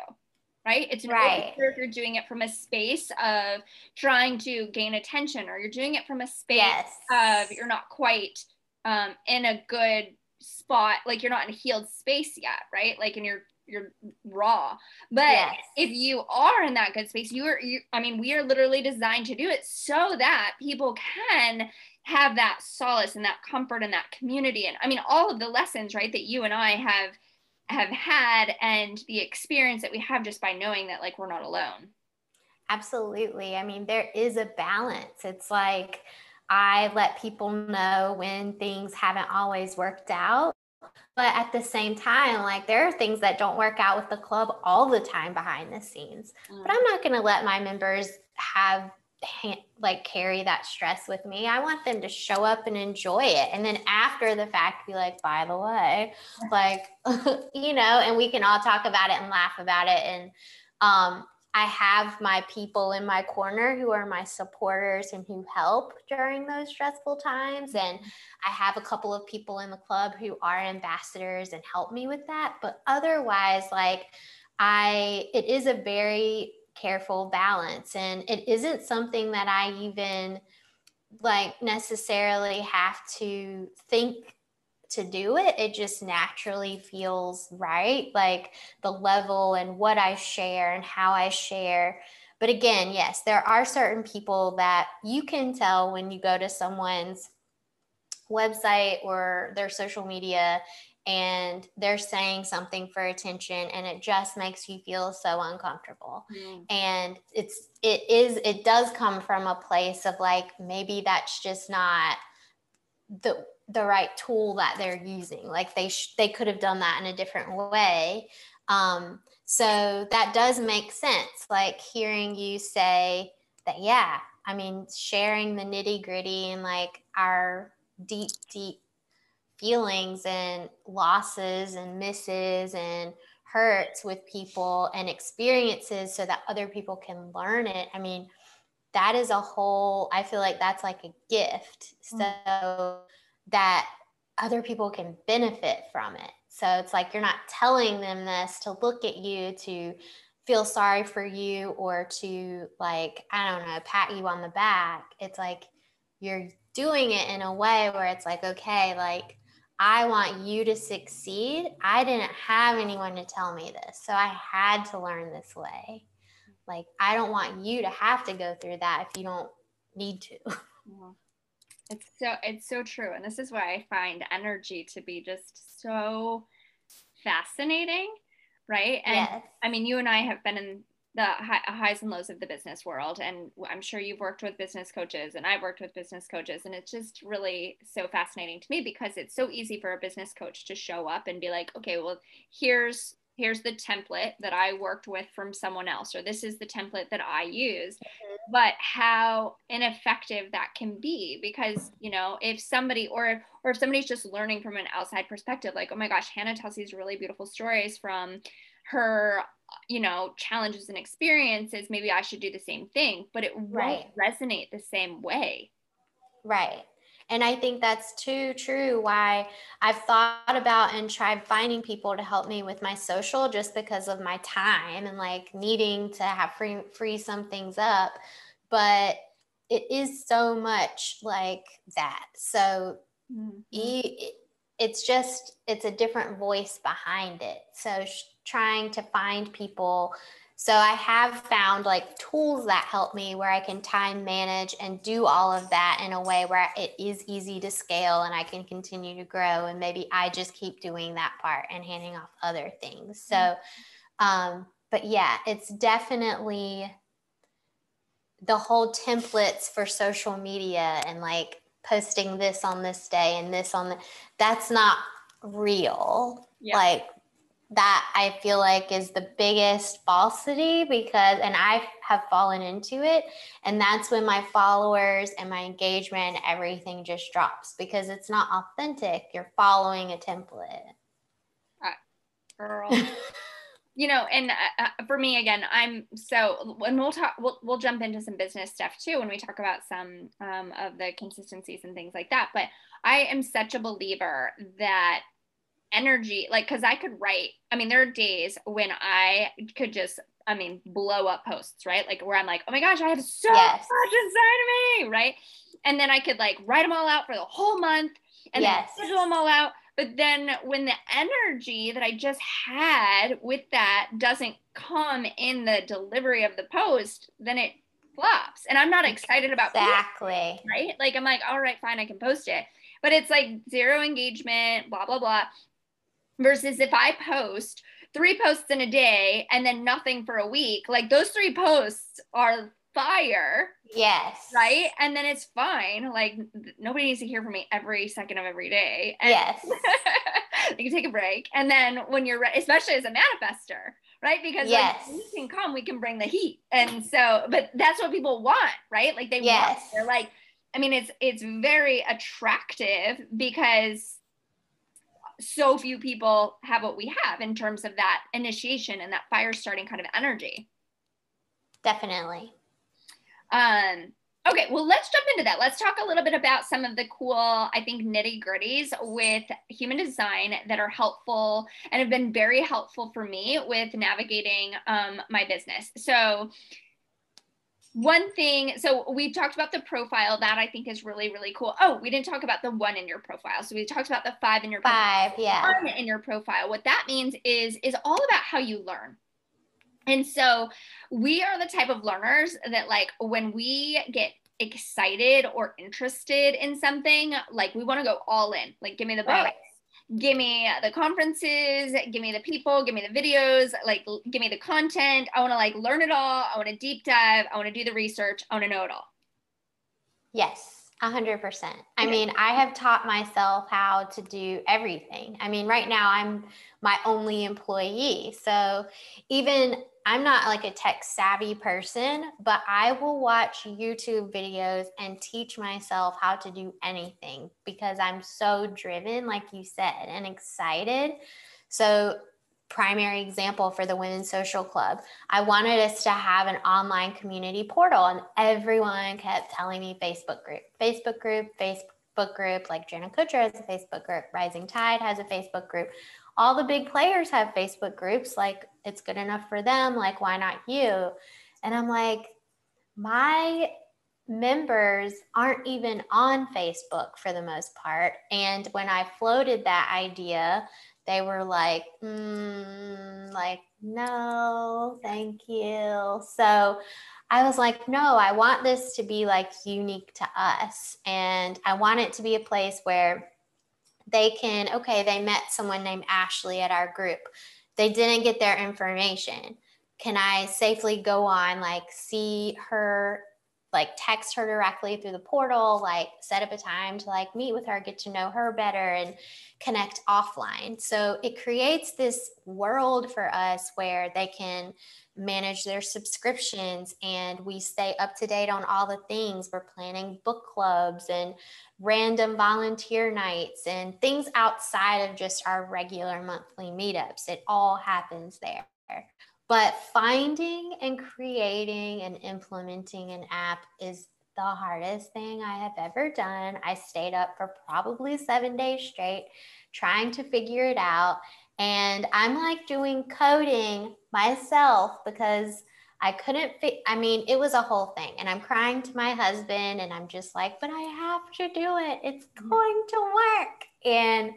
right? It's right. if you're doing it from a space of trying to gain attention, or you're doing it from a space yes. of you're not quite um, in a good spot, like you're not in a healed space yet, right? Like in your you're raw. But yes. if you are in that good space, you are you I mean, we are literally designed to do it so that people can have that solace and that comfort and that community. And I mean, all of the lessons, right, that you and I have have had and the experience that we have just by knowing that like we're not alone. Absolutely. I mean, there is a balance. It's like I let people know when things haven't always worked out. but at the same time like there are things that don't work out with the club all the time behind the scenes mm. but i'm not going to let my members have like carry that stress with me i want them to show up and enjoy it and then after the fact be like by the way like you know and we can all talk about it and laugh about it and um I have my people in my corner who are my supporters and who help during those stressful times. And I have a couple of people in the club who are ambassadors and help me with that. But otherwise, like, I, it is a very careful balance. And it isn't something that I even like necessarily have to think to do it. It just naturally feels right, like the level and what I share and how I share. But again, yes, there are certain people that you can tell when you go to someone's website or their social media and they're saying something for attention and it just makes you feel so uncomfortable. Mm. and it's it is it does come from a place of like maybe that's just not the the right tool that they're using. Like they sh- they could have done that in a different way. Um, so that does make sense like hearing you say that yeah i mean sharing the nitty gritty and like our deep deep feelings and losses and misses and hurts with people and experiences so that other people can learn it i mean that is a whole i feel like that's like a gift mm. so that other people can benefit from it. So it's like you're not telling them this to look at you, to feel sorry for you, or to like, I don't know, pat you on the back. It's like you're doing it in a way where it's like, okay, like, I want you to succeed. I didn't have anyone to tell me this. So I had to learn this way. Like, I don't want you to have to go through that if you don't need to. Yeah. It's so it's so true, and this is why I find energy to be just so fascinating, right? And yes. I mean, you and I have been in the highs and lows of the business world, and I'm sure you've worked with business coaches, and I've worked with business coaches, and it's just really so fascinating to me because it's so easy for a business coach to show up and be like, okay, well, here's here's the template that I worked with from someone else, or this is the template that I use. Mm-hmm. But how ineffective that can be, because you know, if somebody or or if somebody's just learning from an outside perspective, like, oh my gosh, Hannah tells these really beautiful stories from her you know challenges and experiences maybe i should do the same thing but it right. won't resonate the same way right and I think that's too true why I've thought about and tried finding people to help me with my social just because of my time and like needing to have free free some things up. But it is so much like that. So mm-hmm. it's just it's a different voice behind it. So sh- trying to find people so I have found like tools that help me where I can time manage and do all of that in a way where it is easy to scale and I can continue to grow. And maybe I just keep doing that part and handing off other things. So, mm-hmm. um, but yeah, it's definitely the whole templates for social media and like posting this on this day and this on the that's not real. Yeah. Like that I feel like is the biggest falsity because, and I have fallen into it. And that's when my followers and my engagement, everything just drops because it's not authentic. You're following a template. Uh, girl. you know, and uh, uh, for me, again, I'm so when we'll talk, we'll, we'll jump into some business stuff too when we talk about some um, of the consistencies and things like that. But I am such a believer that energy like because i could write i mean there are days when i could just i mean blow up posts right? Like where i'm like oh my gosh i have so yes. much inside of me right? And then i could like write them all out for the whole month and yes. then schedule them all out. But then when the energy that i just had with that doesn't come in the delivery of the post then it flops. And i'm not excited about exactly. right? Like i'm like all right fine i can post it. But it's like zero engagement blah blah blah versus if I post three posts in a day and then nothing for a week, like those three posts are fire. Yes. Right. And then it's fine. Like nobody needs to hear from me every second of every day. And yes. you can take a break. And then when you're ready, especially as a manifestor, right? Because yes. like, we can come, we can bring the heat. And so, but that's what people want, right? Like they yes. want, they're like, I mean, it's it's very attractive because so few people have what we have in terms of that initiation and that fire starting kind of energy. Definitely. Um, okay, well, let's jump into that. Let's talk a little bit about some of the cool, I think, nitty gritties with human design that are helpful and have been very helpful for me with navigating um, my business. So, one thing so we talked about the profile that i think is really really cool. Oh we didn't talk about the one in your profile so we talked about the five in your five profile. yeah. One in your profile. What that means is is all about how you learn. And so we are the type of learners that like when we get excited or interested in something like we want to go all in. Like give me the book right give me the conferences, give me the people, give me the videos, like give me the content. I want to like learn it all. I want to deep dive. I want to do the research. I want to know it all. Yes. A hundred percent. I mean, I have taught myself how to do everything. I mean, right now I'm my only employee. So even I'm not like a tech savvy person, but I will watch YouTube videos and teach myself how to do anything because I'm so driven, like you said, and excited. So, primary example for the Women's Social Club, I wanted us to have an online community portal, and everyone kept telling me Facebook group, Facebook group, Facebook group, like Jenna Kutcher has a Facebook group, Rising Tide has a Facebook group all the big players have Facebook groups. Like, it's good enough for them. Like, why not you? And I'm like, my members aren't even on Facebook for the most part. And when I floated that idea, they were like, mm, like, no, thank you. So I was like, no, I want this to be like unique to us. And I want it to be a place where they can, okay, they met someone named Ashley at our group. They didn't get their information. Can I safely go on, like, see her, like, text her directly through the portal, like, set up a time to, like, meet with her, get to know her better, and connect offline? So it creates this world for us where they can manage their subscriptions and we stay up to date on all the things. We're planning book clubs and random volunteer nights and things outside of just our regular monthly meetups. It all happens there. But finding and creating and implementing an app is the hardest thing I have ever done. I stayed up for probably seven days straight trying to figure it out. And I'm like doing coding myself because I couldn't fit. I mean, it was a whole thing. And I'm crying to my husband and I'm just like, but I have to do it. It's mm-hmm. going to work. And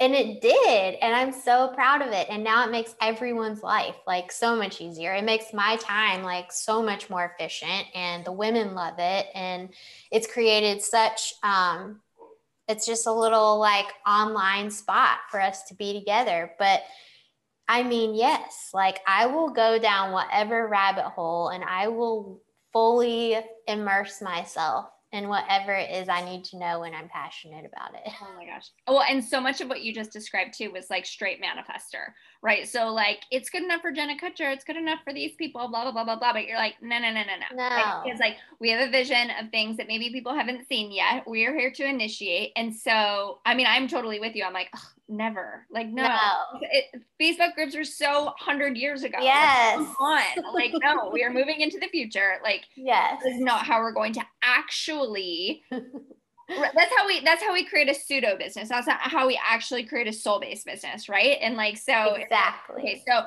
and it did. And I'm so proud of it. And now it makes everyone's life like so much easier. It makes my time like so much more efficient. And the women love it. And it's created such um it's just a little like online spot for us to be together. But I mean, yes, like I will go down whatever rabbit hole and I will fully immerse myself in whatever it is I need to know when I'm passionate about it. Oh my gosh. Well, and so much of what you just described too was like straight manifestor, right? So like it's good enough for Jenna Kutcher, it's good enough for these people, blah blah blah blah blah. But you're like, no, no, no, no, no. No. Like, it's like we have a vision of things that maybe people haven't seen yet. We are here to initiate. And so I mean, I'm totally with you. I'm like, never. Like, no. no. It, Facebook groups are so hundred years ago. Yes. Like, come on. like, no, we are moving into the future. Like, yes. This is not how we're going to actually that's how we that's how we create a pseudo business. That's how we actually create a soul-based business right? And like so exactly. okay so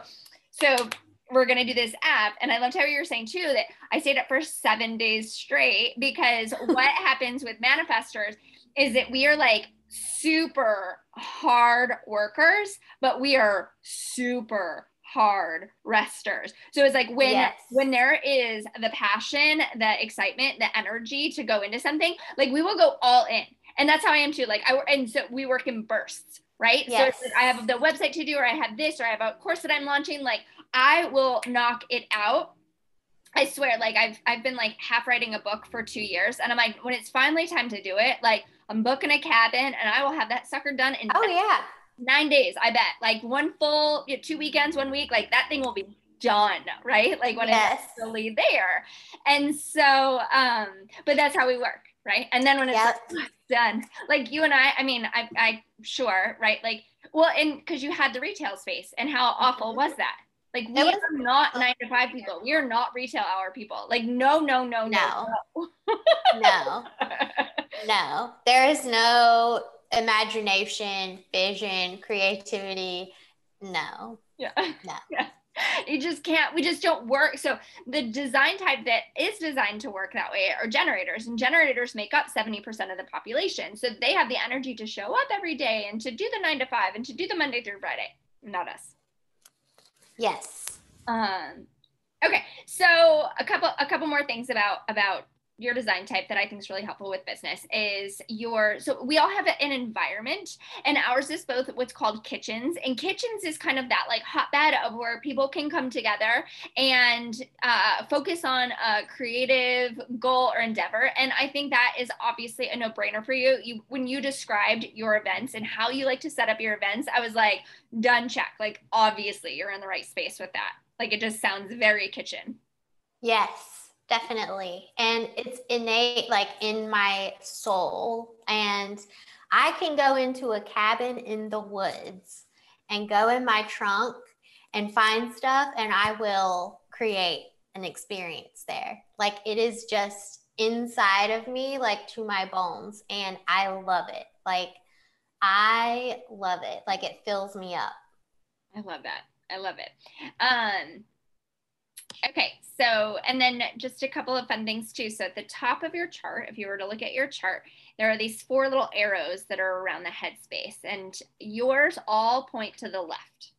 so we're going to do this app and i loved how you were saying too that i stayed up for seven days straight because what happens with manifestors is that we are like super hard workers but we are super hard resters. So it's like when yes. when there is the passion, the excitement, the energy to go into something, like we will go all in. And that's how I am too. Like I and so we work in bursts, right? Yes. So like I have the website to do or I have this or I have a course that I'm launching, like I will knock it out I swear, like I've I've been like half writing a book for two years, and I'm like, when it's finally time to do it, like I'm booking a cabin, and I will have that sucker done in oh yeah nine days. I bet, like one full you know, two weekends, one week, like that thing will be done, right? Like when yes. it's actually there, and so, um, but that's how we work, right? And then when it's yep. done, like you and I, I mean, I, I sure, right? Like, well, and because you had the retail space, and how awful mm-hmm. was that? Like we was, are not nine to five people. We are not retail hour people. Like no, no, no, no, no, no, no. There is no imagination, vision, creativity. No. Yeah. No. Yeah. You just can't, we just don't work. So, the design type that is designed to work that way are generators, and generators make up 70% of the population. So, they have the energy to show up every day and to do the nine to five and to do the Monday through Friday. Not us. Yes. Um, okay, so a couple a couple more things about about your design type that I think is really helpful with business is your so we all have an environment and ours is both what's called kitchens and kitchens is kind of that like hotbed of where people can come together and uh, focus on a creative goal or endeavor. And I think that is obviously a no-brainer for you. You when you described your events and how you like to set up your events I was like done check. Like obviously you're in the right space with that. Like it just sounds very kitchen. Yes definitely. And it's innate, like in my soul. And I can go into a cabin in the woods and go in my trunk and find stuff, and I will create an experience there. Like it is just inside of me, like to my bones. And I love it. Like I love it. Like it fills me up. I love that. I love it. Um, Okay, so, and then just a couple of fun things too. So at the top of your chart, if you were to look at your chart, there are these four little arrows that are around the headspace, and yours all point to the left,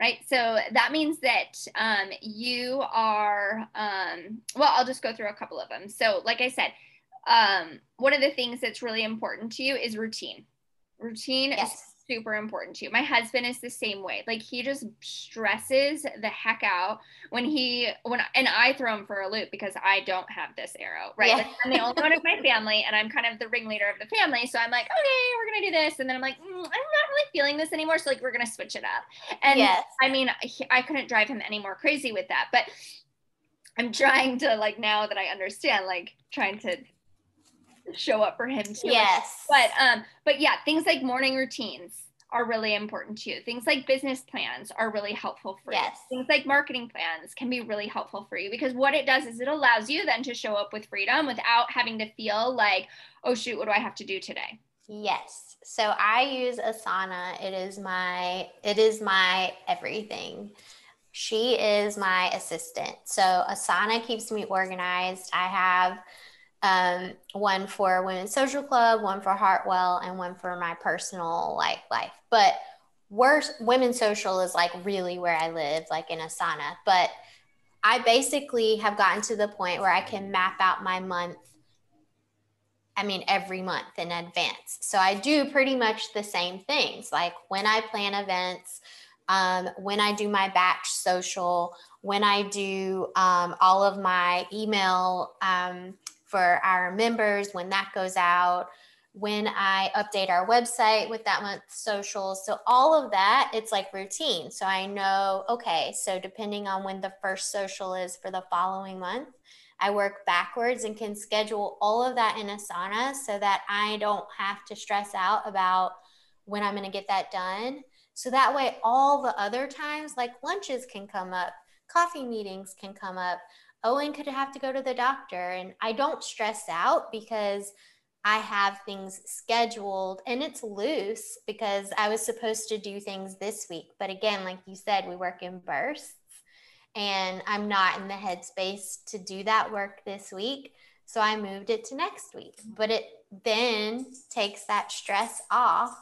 right? So that means that um, you are, um, well, I'll just go through a couple of them. So, like I said, um, one of the things that's really important to you is routine. Routine yes. is super important to you. My husband is the same way. Like he just stresses the heck out when he when and I throw him for a loop because I don't have this arrow, right? Yeah. Like I'm the only one of my family and I'm kind of the ringleader of the family. So I'm like, okay, we're gonna do this, and then I'm like, mm, I'm not really feeling this anymore. So like we're gonna switch it up. And yes. I mean, he, I couldn't drive him any more crazy with that, but I'm trying to like now that I understand, like trying to show up for him too. Yes. But um, but yeah, things like morning routines are really important to you. Things like business plans are really helpful for yes. you. Things like marketing plans can be really helpful for you because what it does is it allows you then to show up with freedom without having to feel like, oh shoot, what do I have to do today? Yes. So I use Asana. It is my it is my everything. She is my assistant. So Asana keeps me organized. I have um, one for Women's Social Club, one for Heartwell, and one for my personal like life. But worse, Women's Social is like really where I live, like in Asana. But I basically have gotten to the point where I can map out my month. I mean, every month in advance. So I do pretty much the same things. Like when I plan events, um, when I do my batch social, when I do um, all of my email um, for our members when that goes out, when I update our website with that month's socials. So all of that, it's like routine. So I know, okay, so depending on when the first social is for the following month, I work backwards and can schedule all of that in Asana so that I don't have to stress out about when I'm going to get that done. So that way, all the other times, like lunches can come up, coffee meetings can come up, Owen could have to go to the doctor. And I don't stress out because I have things scheduled and it's loose because I was supposed to do things this week. But again, like you said, we work in bursts and I'm not in the headspace to do that work this week. So I moved it to next week. But it then takes that stress off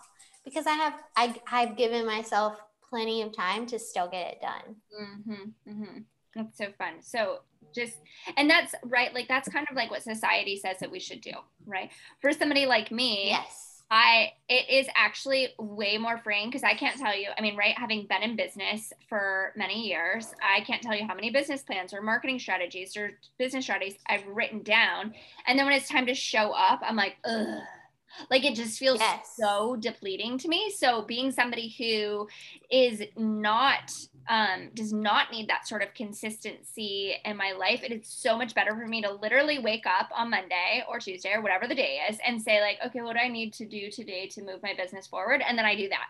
because I have I, I've given myself plenty of time to still get it done. Mm-hmm, mm-hmm. That's so fun. So just and that's right like that's kind of like what society says that we should do right for somebody like me yes I it is actually way more freeing because I can't tell you. I mean, right, having been in business for many years, I can't tell you how many business plans or marketing strategies or business strategies I've written down. And then when it's time to show up, I'm like, ugh. Like it just feels yes. so depleting to me. So being somebody who is not um, does not need that sort of consistency in my life. It is so much better for me to literally wake up on Monday or Tuesday or whatever the day is and say, like, okay, what do I need to do today to move my business forward? And then I do that.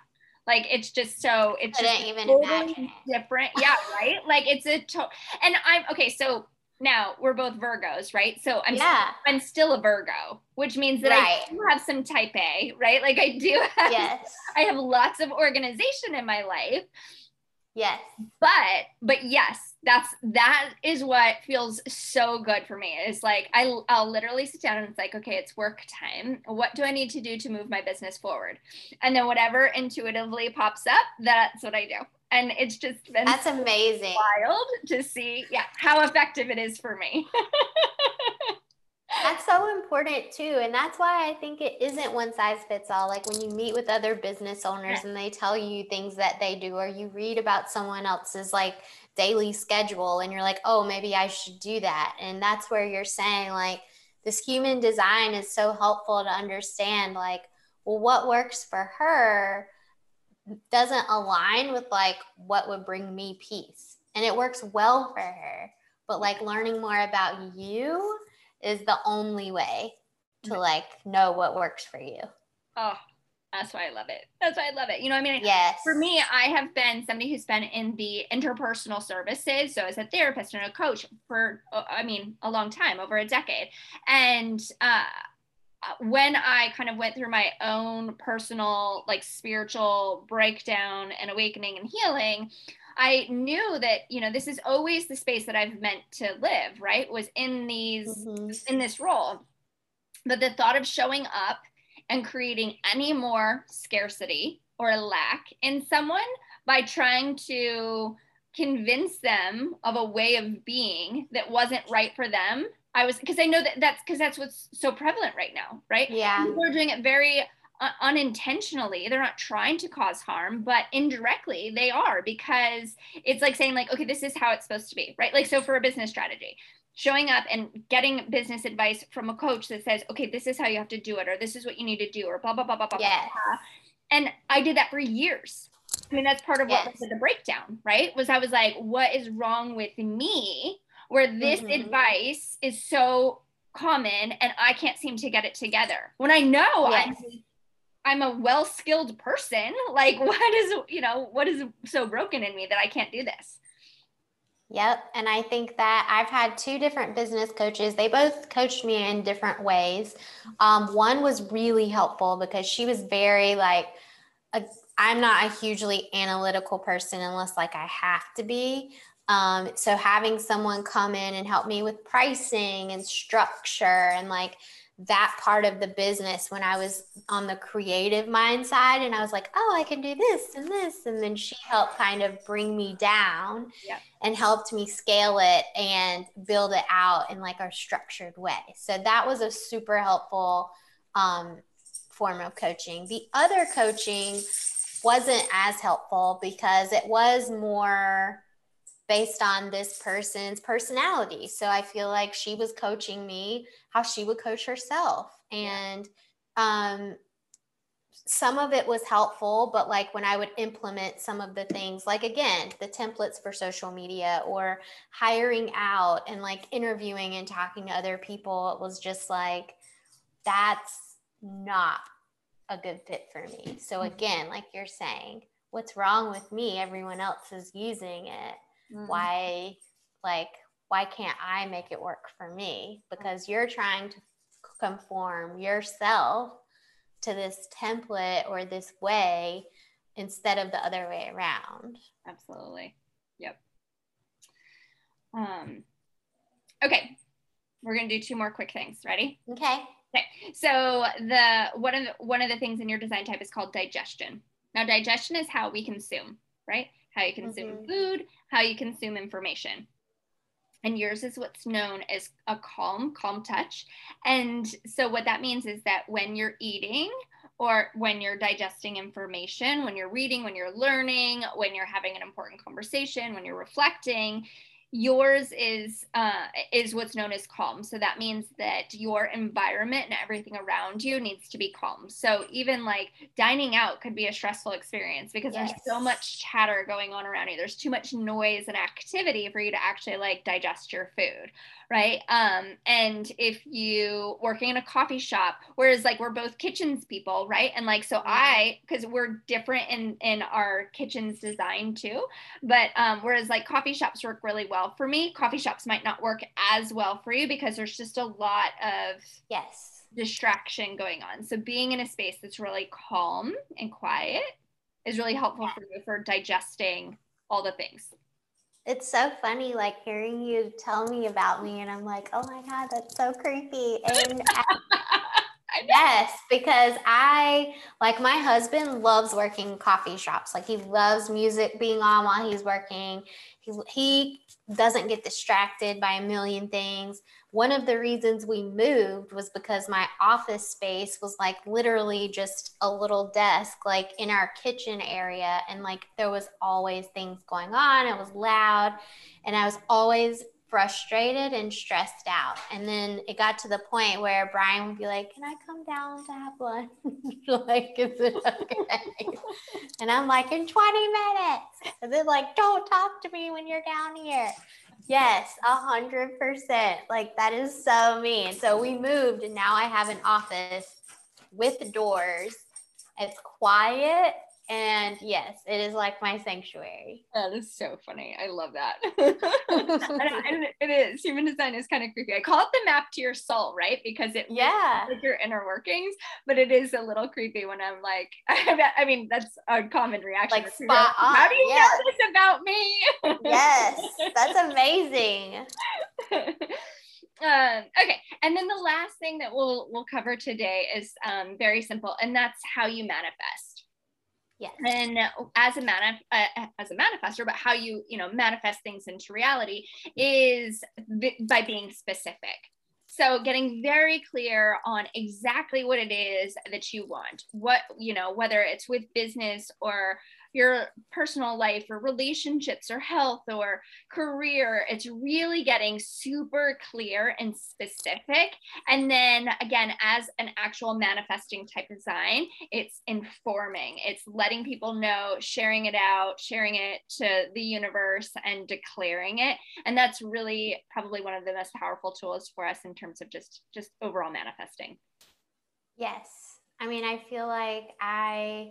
Like it's just so it's just even totally different. Yeah, right. Like it's a to- and I'm okay. So now we're both Virgos, right? So I'm yeah. still, I'm still a Virgo, which means that right. I do have some type A, right? Like I do have yes. I have lots of organization in my life. Yes. But but yes, that's that is what feels so good for me. It's like I I'll literally sit down and it's like, okay, it's work time. What do I need to do to move my business forward? And then whatever intuitively pops up, that's what I do. And it's just been That's amazing. Wild to see yeah, how effective it is for me. That's so important too. And that's why I think it isn't one size fits all. Like when you meet with other business owners and they tell you things that they do, or you read about someone else's like daily schedule and you're like, oh, maybe I should do that. And that's where you're saying, like, this human design is so helpful to understand, like, well, what works for her doesn't align with like what would bring me peace. And it works well for her. But like learning more about you is the only way to like know what works for you. Oh, that's why I love it. That's why I love it. You know, I mean, yes. For me, I have been somebody who's been in the interpersonal services, so as a therapist and a coach for, uh, I mean, a long time, over a decade, and uh, when I kind of went through my own personal, like spiritual breakdown and awakening and healing, I knew that, you know, this is always the space that I've meant to live, right? Was in these, mm-hmm. in this role. But the thought of showing up and creating any more scarcity or lack in someone by trying to convince them of a way of being that wasn't right for them. I was because I know that that's because that's what's so prevalent right now, right? Yeah. People are doing it very unintentionally they're not trying to cause harm but indirectly they are because it's like saying like okay this is how it's supposed to be right like so for a business strategy showing up and getting business advice from a coach that says okay this is how you have to do it or this is what you need to do or blah blah blah blah blah, yes. blah. and i did that for years i mean that's part of what yes. was the breakdown right was i was like what is wrong with me where this mm-hmm. advice is so common and I can't seem to get it together. When I know yes. I'm I'm a well skilled person. Like, what is, you know, what is so broken in me that I can't do this? Yep. And I think that I've had two different business coaches. They both coached me in different ways. Um, one was really helpful because she was very like, i am not a hugely analytical person unless like I have to be. Um, so having someone come in and help me with pricing and structure and like that part of the business when I was on the creative mind side and I was like, oh, I can do this and this. And then she helped kind of bring me down yeah. and helped me scale it and build it out in like a structured way. So that was a super helpful um, form of coaching. The other coaching wasn't as helpful because it was more based on this person's personality. So I feel like she was coaching me how she would coach herself. And um, some of it was helpful, but like when I would implement some of the things, like again, the templates for social media or hiring out and like interviewing and talking to other people, it was just like, that's not a good fit for me. So mm-hmm. again, like you're saying, what's wrong with me? Everyone else is using it mm. why like why can't i make it work for me? Because you're trying to conform yourself to this template or this way instead of the other way around. Absolutely. Yep. Um okay. We're going to do two more quick things. Ready? Okay. Okay. So the one of the one of the things in your design type is called digestion. Now digestion is how we consume right? How you consume mm-hmm. food, how you consume information. And yours is what's known as a calm, calm touch. And so, what that means is that when you're eating or when you're digesting information, when you're reading, when you're learning, when you're having an important conversation, when you're reflecting, yours is uh, is what's known as calm. So that means that your environment and everything around you needs to be calm. So even like dining out could be a stressful experience because yes. there's so much chatter going on around you. There's too much noise and activity for you to actually like digest your food right? Um and if you working in a coffee shop whereas like we're both kitchens people right? And like so mm-hmm. i because we're different in in our kitchens design too but um whereas like coffee shops work really well for me coffee shops might not work as well for you because there's just a lot of yes. distraction going on. So being in a space that's really calm and quiet is really helpful yeah. for you for digesting all the things it's so funny, like hearing you tell me about me, and I'm like, oh my God, that's so creepy. And yes, because I, like, my husband loves working coffee shops. Like, he loves music being on while he's working. He, he doesn't get distracted by a million things one of the reasons we moved was because my office space was like literally just a little desk like in our kitchen area and like there was always things going on it was loud and i was always frustrated and stressed out. And then it got to the point where brian would be like can i come down to have lunch? Like is it okay? And i'm like in 20 minutes. And then like don't talk to me when you're down here Yes, a hundred percent. Like that is so mean. So we moved and now I have an office with doors. It's quiet and yes, it is like my sanctuary. That is so funny. I love that. and, it is. Human design is kind of creepy. I call it the map to your soul, right? Because it yeah like your inner workings, but it is a little creepy when I'm like, I mean, that's a common reaction. Like spot on. How do you yes. know this about me? yes, that's amazing. Um, okay, and then the last thing that we'll we'll cover today is um, very simple, and that's how you manifest. Yes. And as a manif- uh, as a manifestor, but how you you know manifest things into reality is by being specific. So getting very clear on exactly what it is that you want. What you know, whether it's with business or your personal life or relationships or health or career. It's really getting super clear and specific. And then again, as an actual manifesting type design, it's informing, it's letting people know, sharing it out, sharing it to the universe and declaring it. And that's really probably one of the most powerful tools for us in terms of just just overall manifesting. Yes. I mean, I feel like I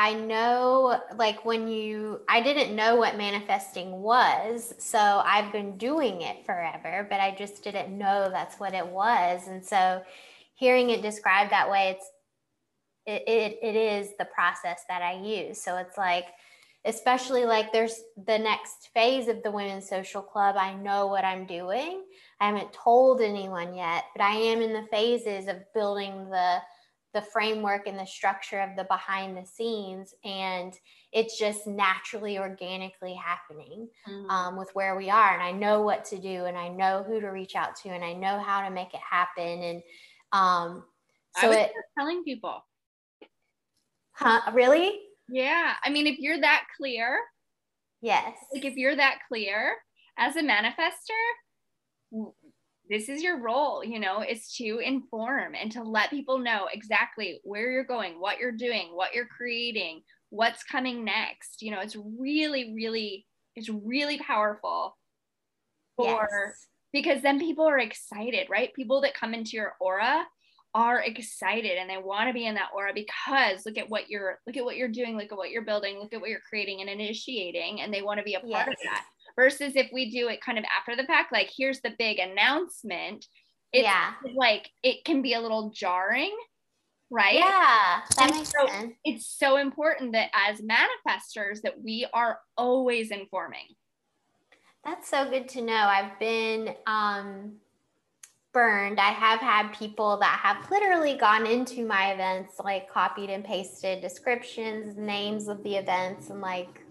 I know, like, when you, I didn't know what manifesting was. So I've been doing it forever, but I just didn't know that's what it was. And so hearing it described that way, it's, it, it, it is the process that I use. So it's like, especially like there's the next phase of the Women's Social Club. I know what I'm doing. I haven't told anyone yet, but I am in the phases of building the, the framework and the structure of the behind the scenes and it's just naturally organically happening mm-hmm. um, with where we are and i know what to do and i know who to reach out to and i know how to make it happen and um, so it telling people. Huh? Really? Yeah i mean if you're that clear yes. like if you're that clear as a manifestor this is your role you know is to inform and to let people know exactly where you're going what you're doing what you're creating what's coming next you know it's really really it's really powerful for yes. because then people are excited right people that come into your aura are excited and they want to be in that aura because look at what you're look at what you're doing look at what you're building look at what you're creating and initiating and they want to be a part yes. of that versus if we do it kind of after the fact like here's the big announcement. It's yeah. like it can be a little jarring right? Yeah that and makes so sense. it's so important that as manifestors that we are always informing. That's so good to know. I've been um burned. I have had people that have literally gone into my events like copied and pasted descriptions names of the events and like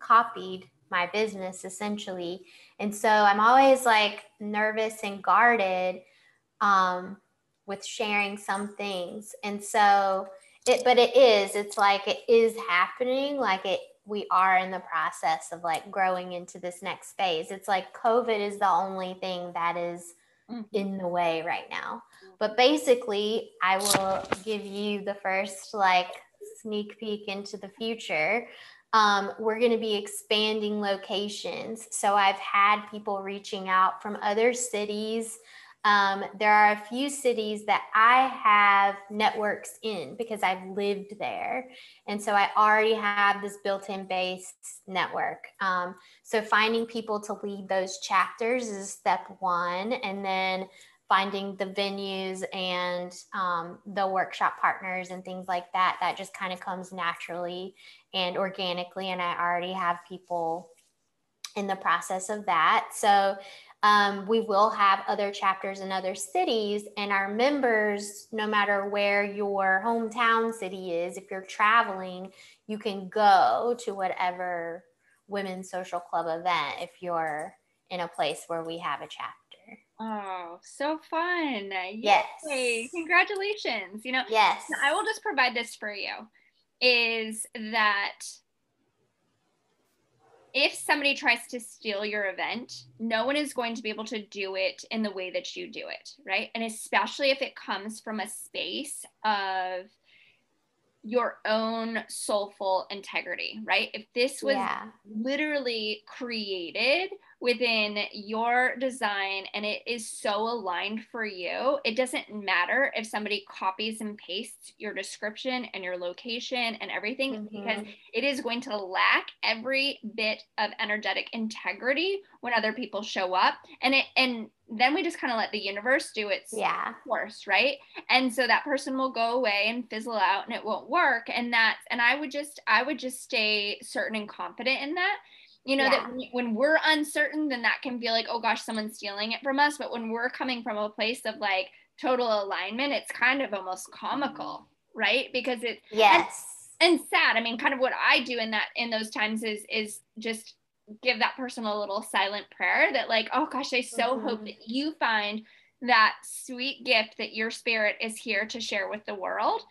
copied my business essentially. And so I'm always like nervous and guarded. Um, with sharing some things. And so it but it is, it's like it is happening, like it we are in the process of like growing into this next phase. It's like COVID is the only thing that is mm-hmm. in the way right now. But basically, I will give you the first like sneak peek into the future. Um, we're going to be expanding locations. So I've had people reaching out from other cities um, there are a few cities that I have networks in because I've lived there. And so I already have this built in base network. Um, so finding people to lead those chapters is step one. And then finding the venues and um, the workshop partners and things like that, that just kind of comes naturally and organically. And I already have people in the process of that. So um, we will have other chapters in other cities, and our members, no matter where your hometown city is, if you're traveling, you can go to whatever women's social club event if you're in a place where we have a chapter. Oh, so fun. Yes. Yay. Congratulations. You know, yes. I will just provide this for you is that if somebody tries to steal your event, no one is going to be able to do it in the way that you do it, right? And especially if it comes from a space of your own soulful integrity, right? If this was yeah. literally created within your design and it is so aligned for you, it doesn't matter if somebody copies and pastes your description and your location and everything mm-hmm. because it is going to lack every bit of energetic integrity when other people show up. And it and then we just kind of let the universe do its yeah. course, right? And so that person will go away and fizzle out and it won't work. And that's and I would just I would just stay certain and confident in that you know yeah. that when we're uncertain then that can feel like oh gosh someone's stealing it from us. But when we're coming from a place of like total alignment it's kind of almost comical right? Because it yes. and, and sad. I mean kind of what i do in that in those times is is just give that person a little silent prayer that like oh gosh i so mm-hmm. hope that you find that sweet gift that your spirit is here to share with the world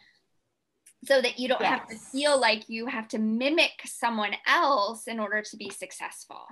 so that you don't yes. have to feel like you have to mimic someone else in order to be successful.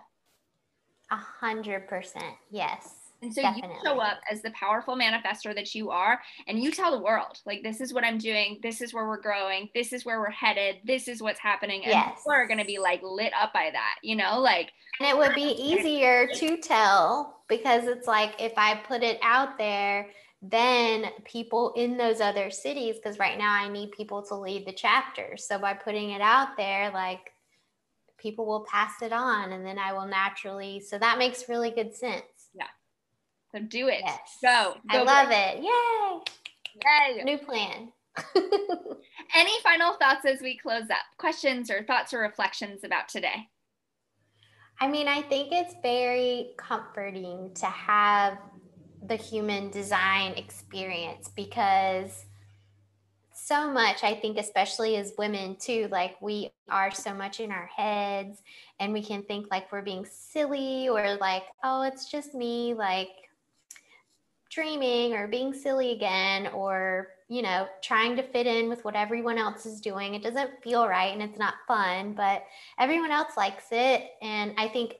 A hundred percent. Yes. And so definitely. you show up as the powerful manifestor that you are, and you tell the world, like, this is what I'm doing. This is where we're growing. This is where we're headed. This is what's happening. And yes. people are going to be like lit up by that, you know, like. And it would be easier to tell because it's like if I put it out there, then people in those other cities because right now i need people to lead the chapters so by putting it out there like people will pass it on and then i will naturally so that makes really good sense. Yeah. So do it. Yes. go, go i love it. it. Yay. Yay. New plan. Any final thoughts as we close up? Questions or thoughts or reflections about today? I mean i think it's very comforting to have the human design experience because so much i think especially as women too like we are so much in our heads and we can think like we're being silly or like oh it's just me like dreaming or being silly again or you know trying to fit in with what everyone else is doing. It doesn't feel right and it's not fun but everyone else likes it. And i think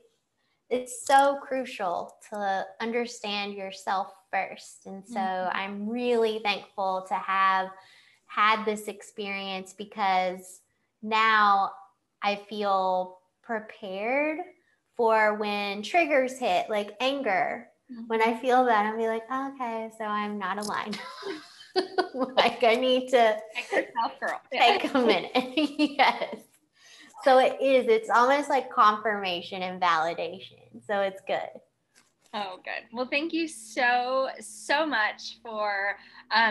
it's so crucial to understand yourself first. And so mm-hmm. I'm really thankful to have had this experience because now I feel prepared for when triggers hit, like anger. Mm-hmm. When I feel that, I'll be like, oh, okay, so I'm not aligned. like I need to take yourself girl. take a minute. yes. So it is, it's almost like confirmation and validation. So it's good. Oh, good. Well, thank you so, so much for,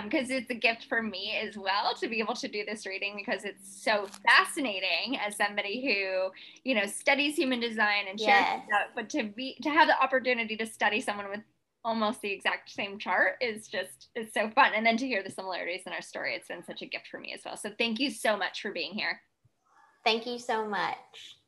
because um, it's a gift for me as well to be able to do this reading because it's so fascinating as somebody who, you know, studies human design and shares yes. that, but to be, to have the opportunity to study someone with almost the exact same chart is just, is so fun. And then to hear the similarities in our story, it's been such a gift for me as well. So thank you so much for being here. Thank you so much.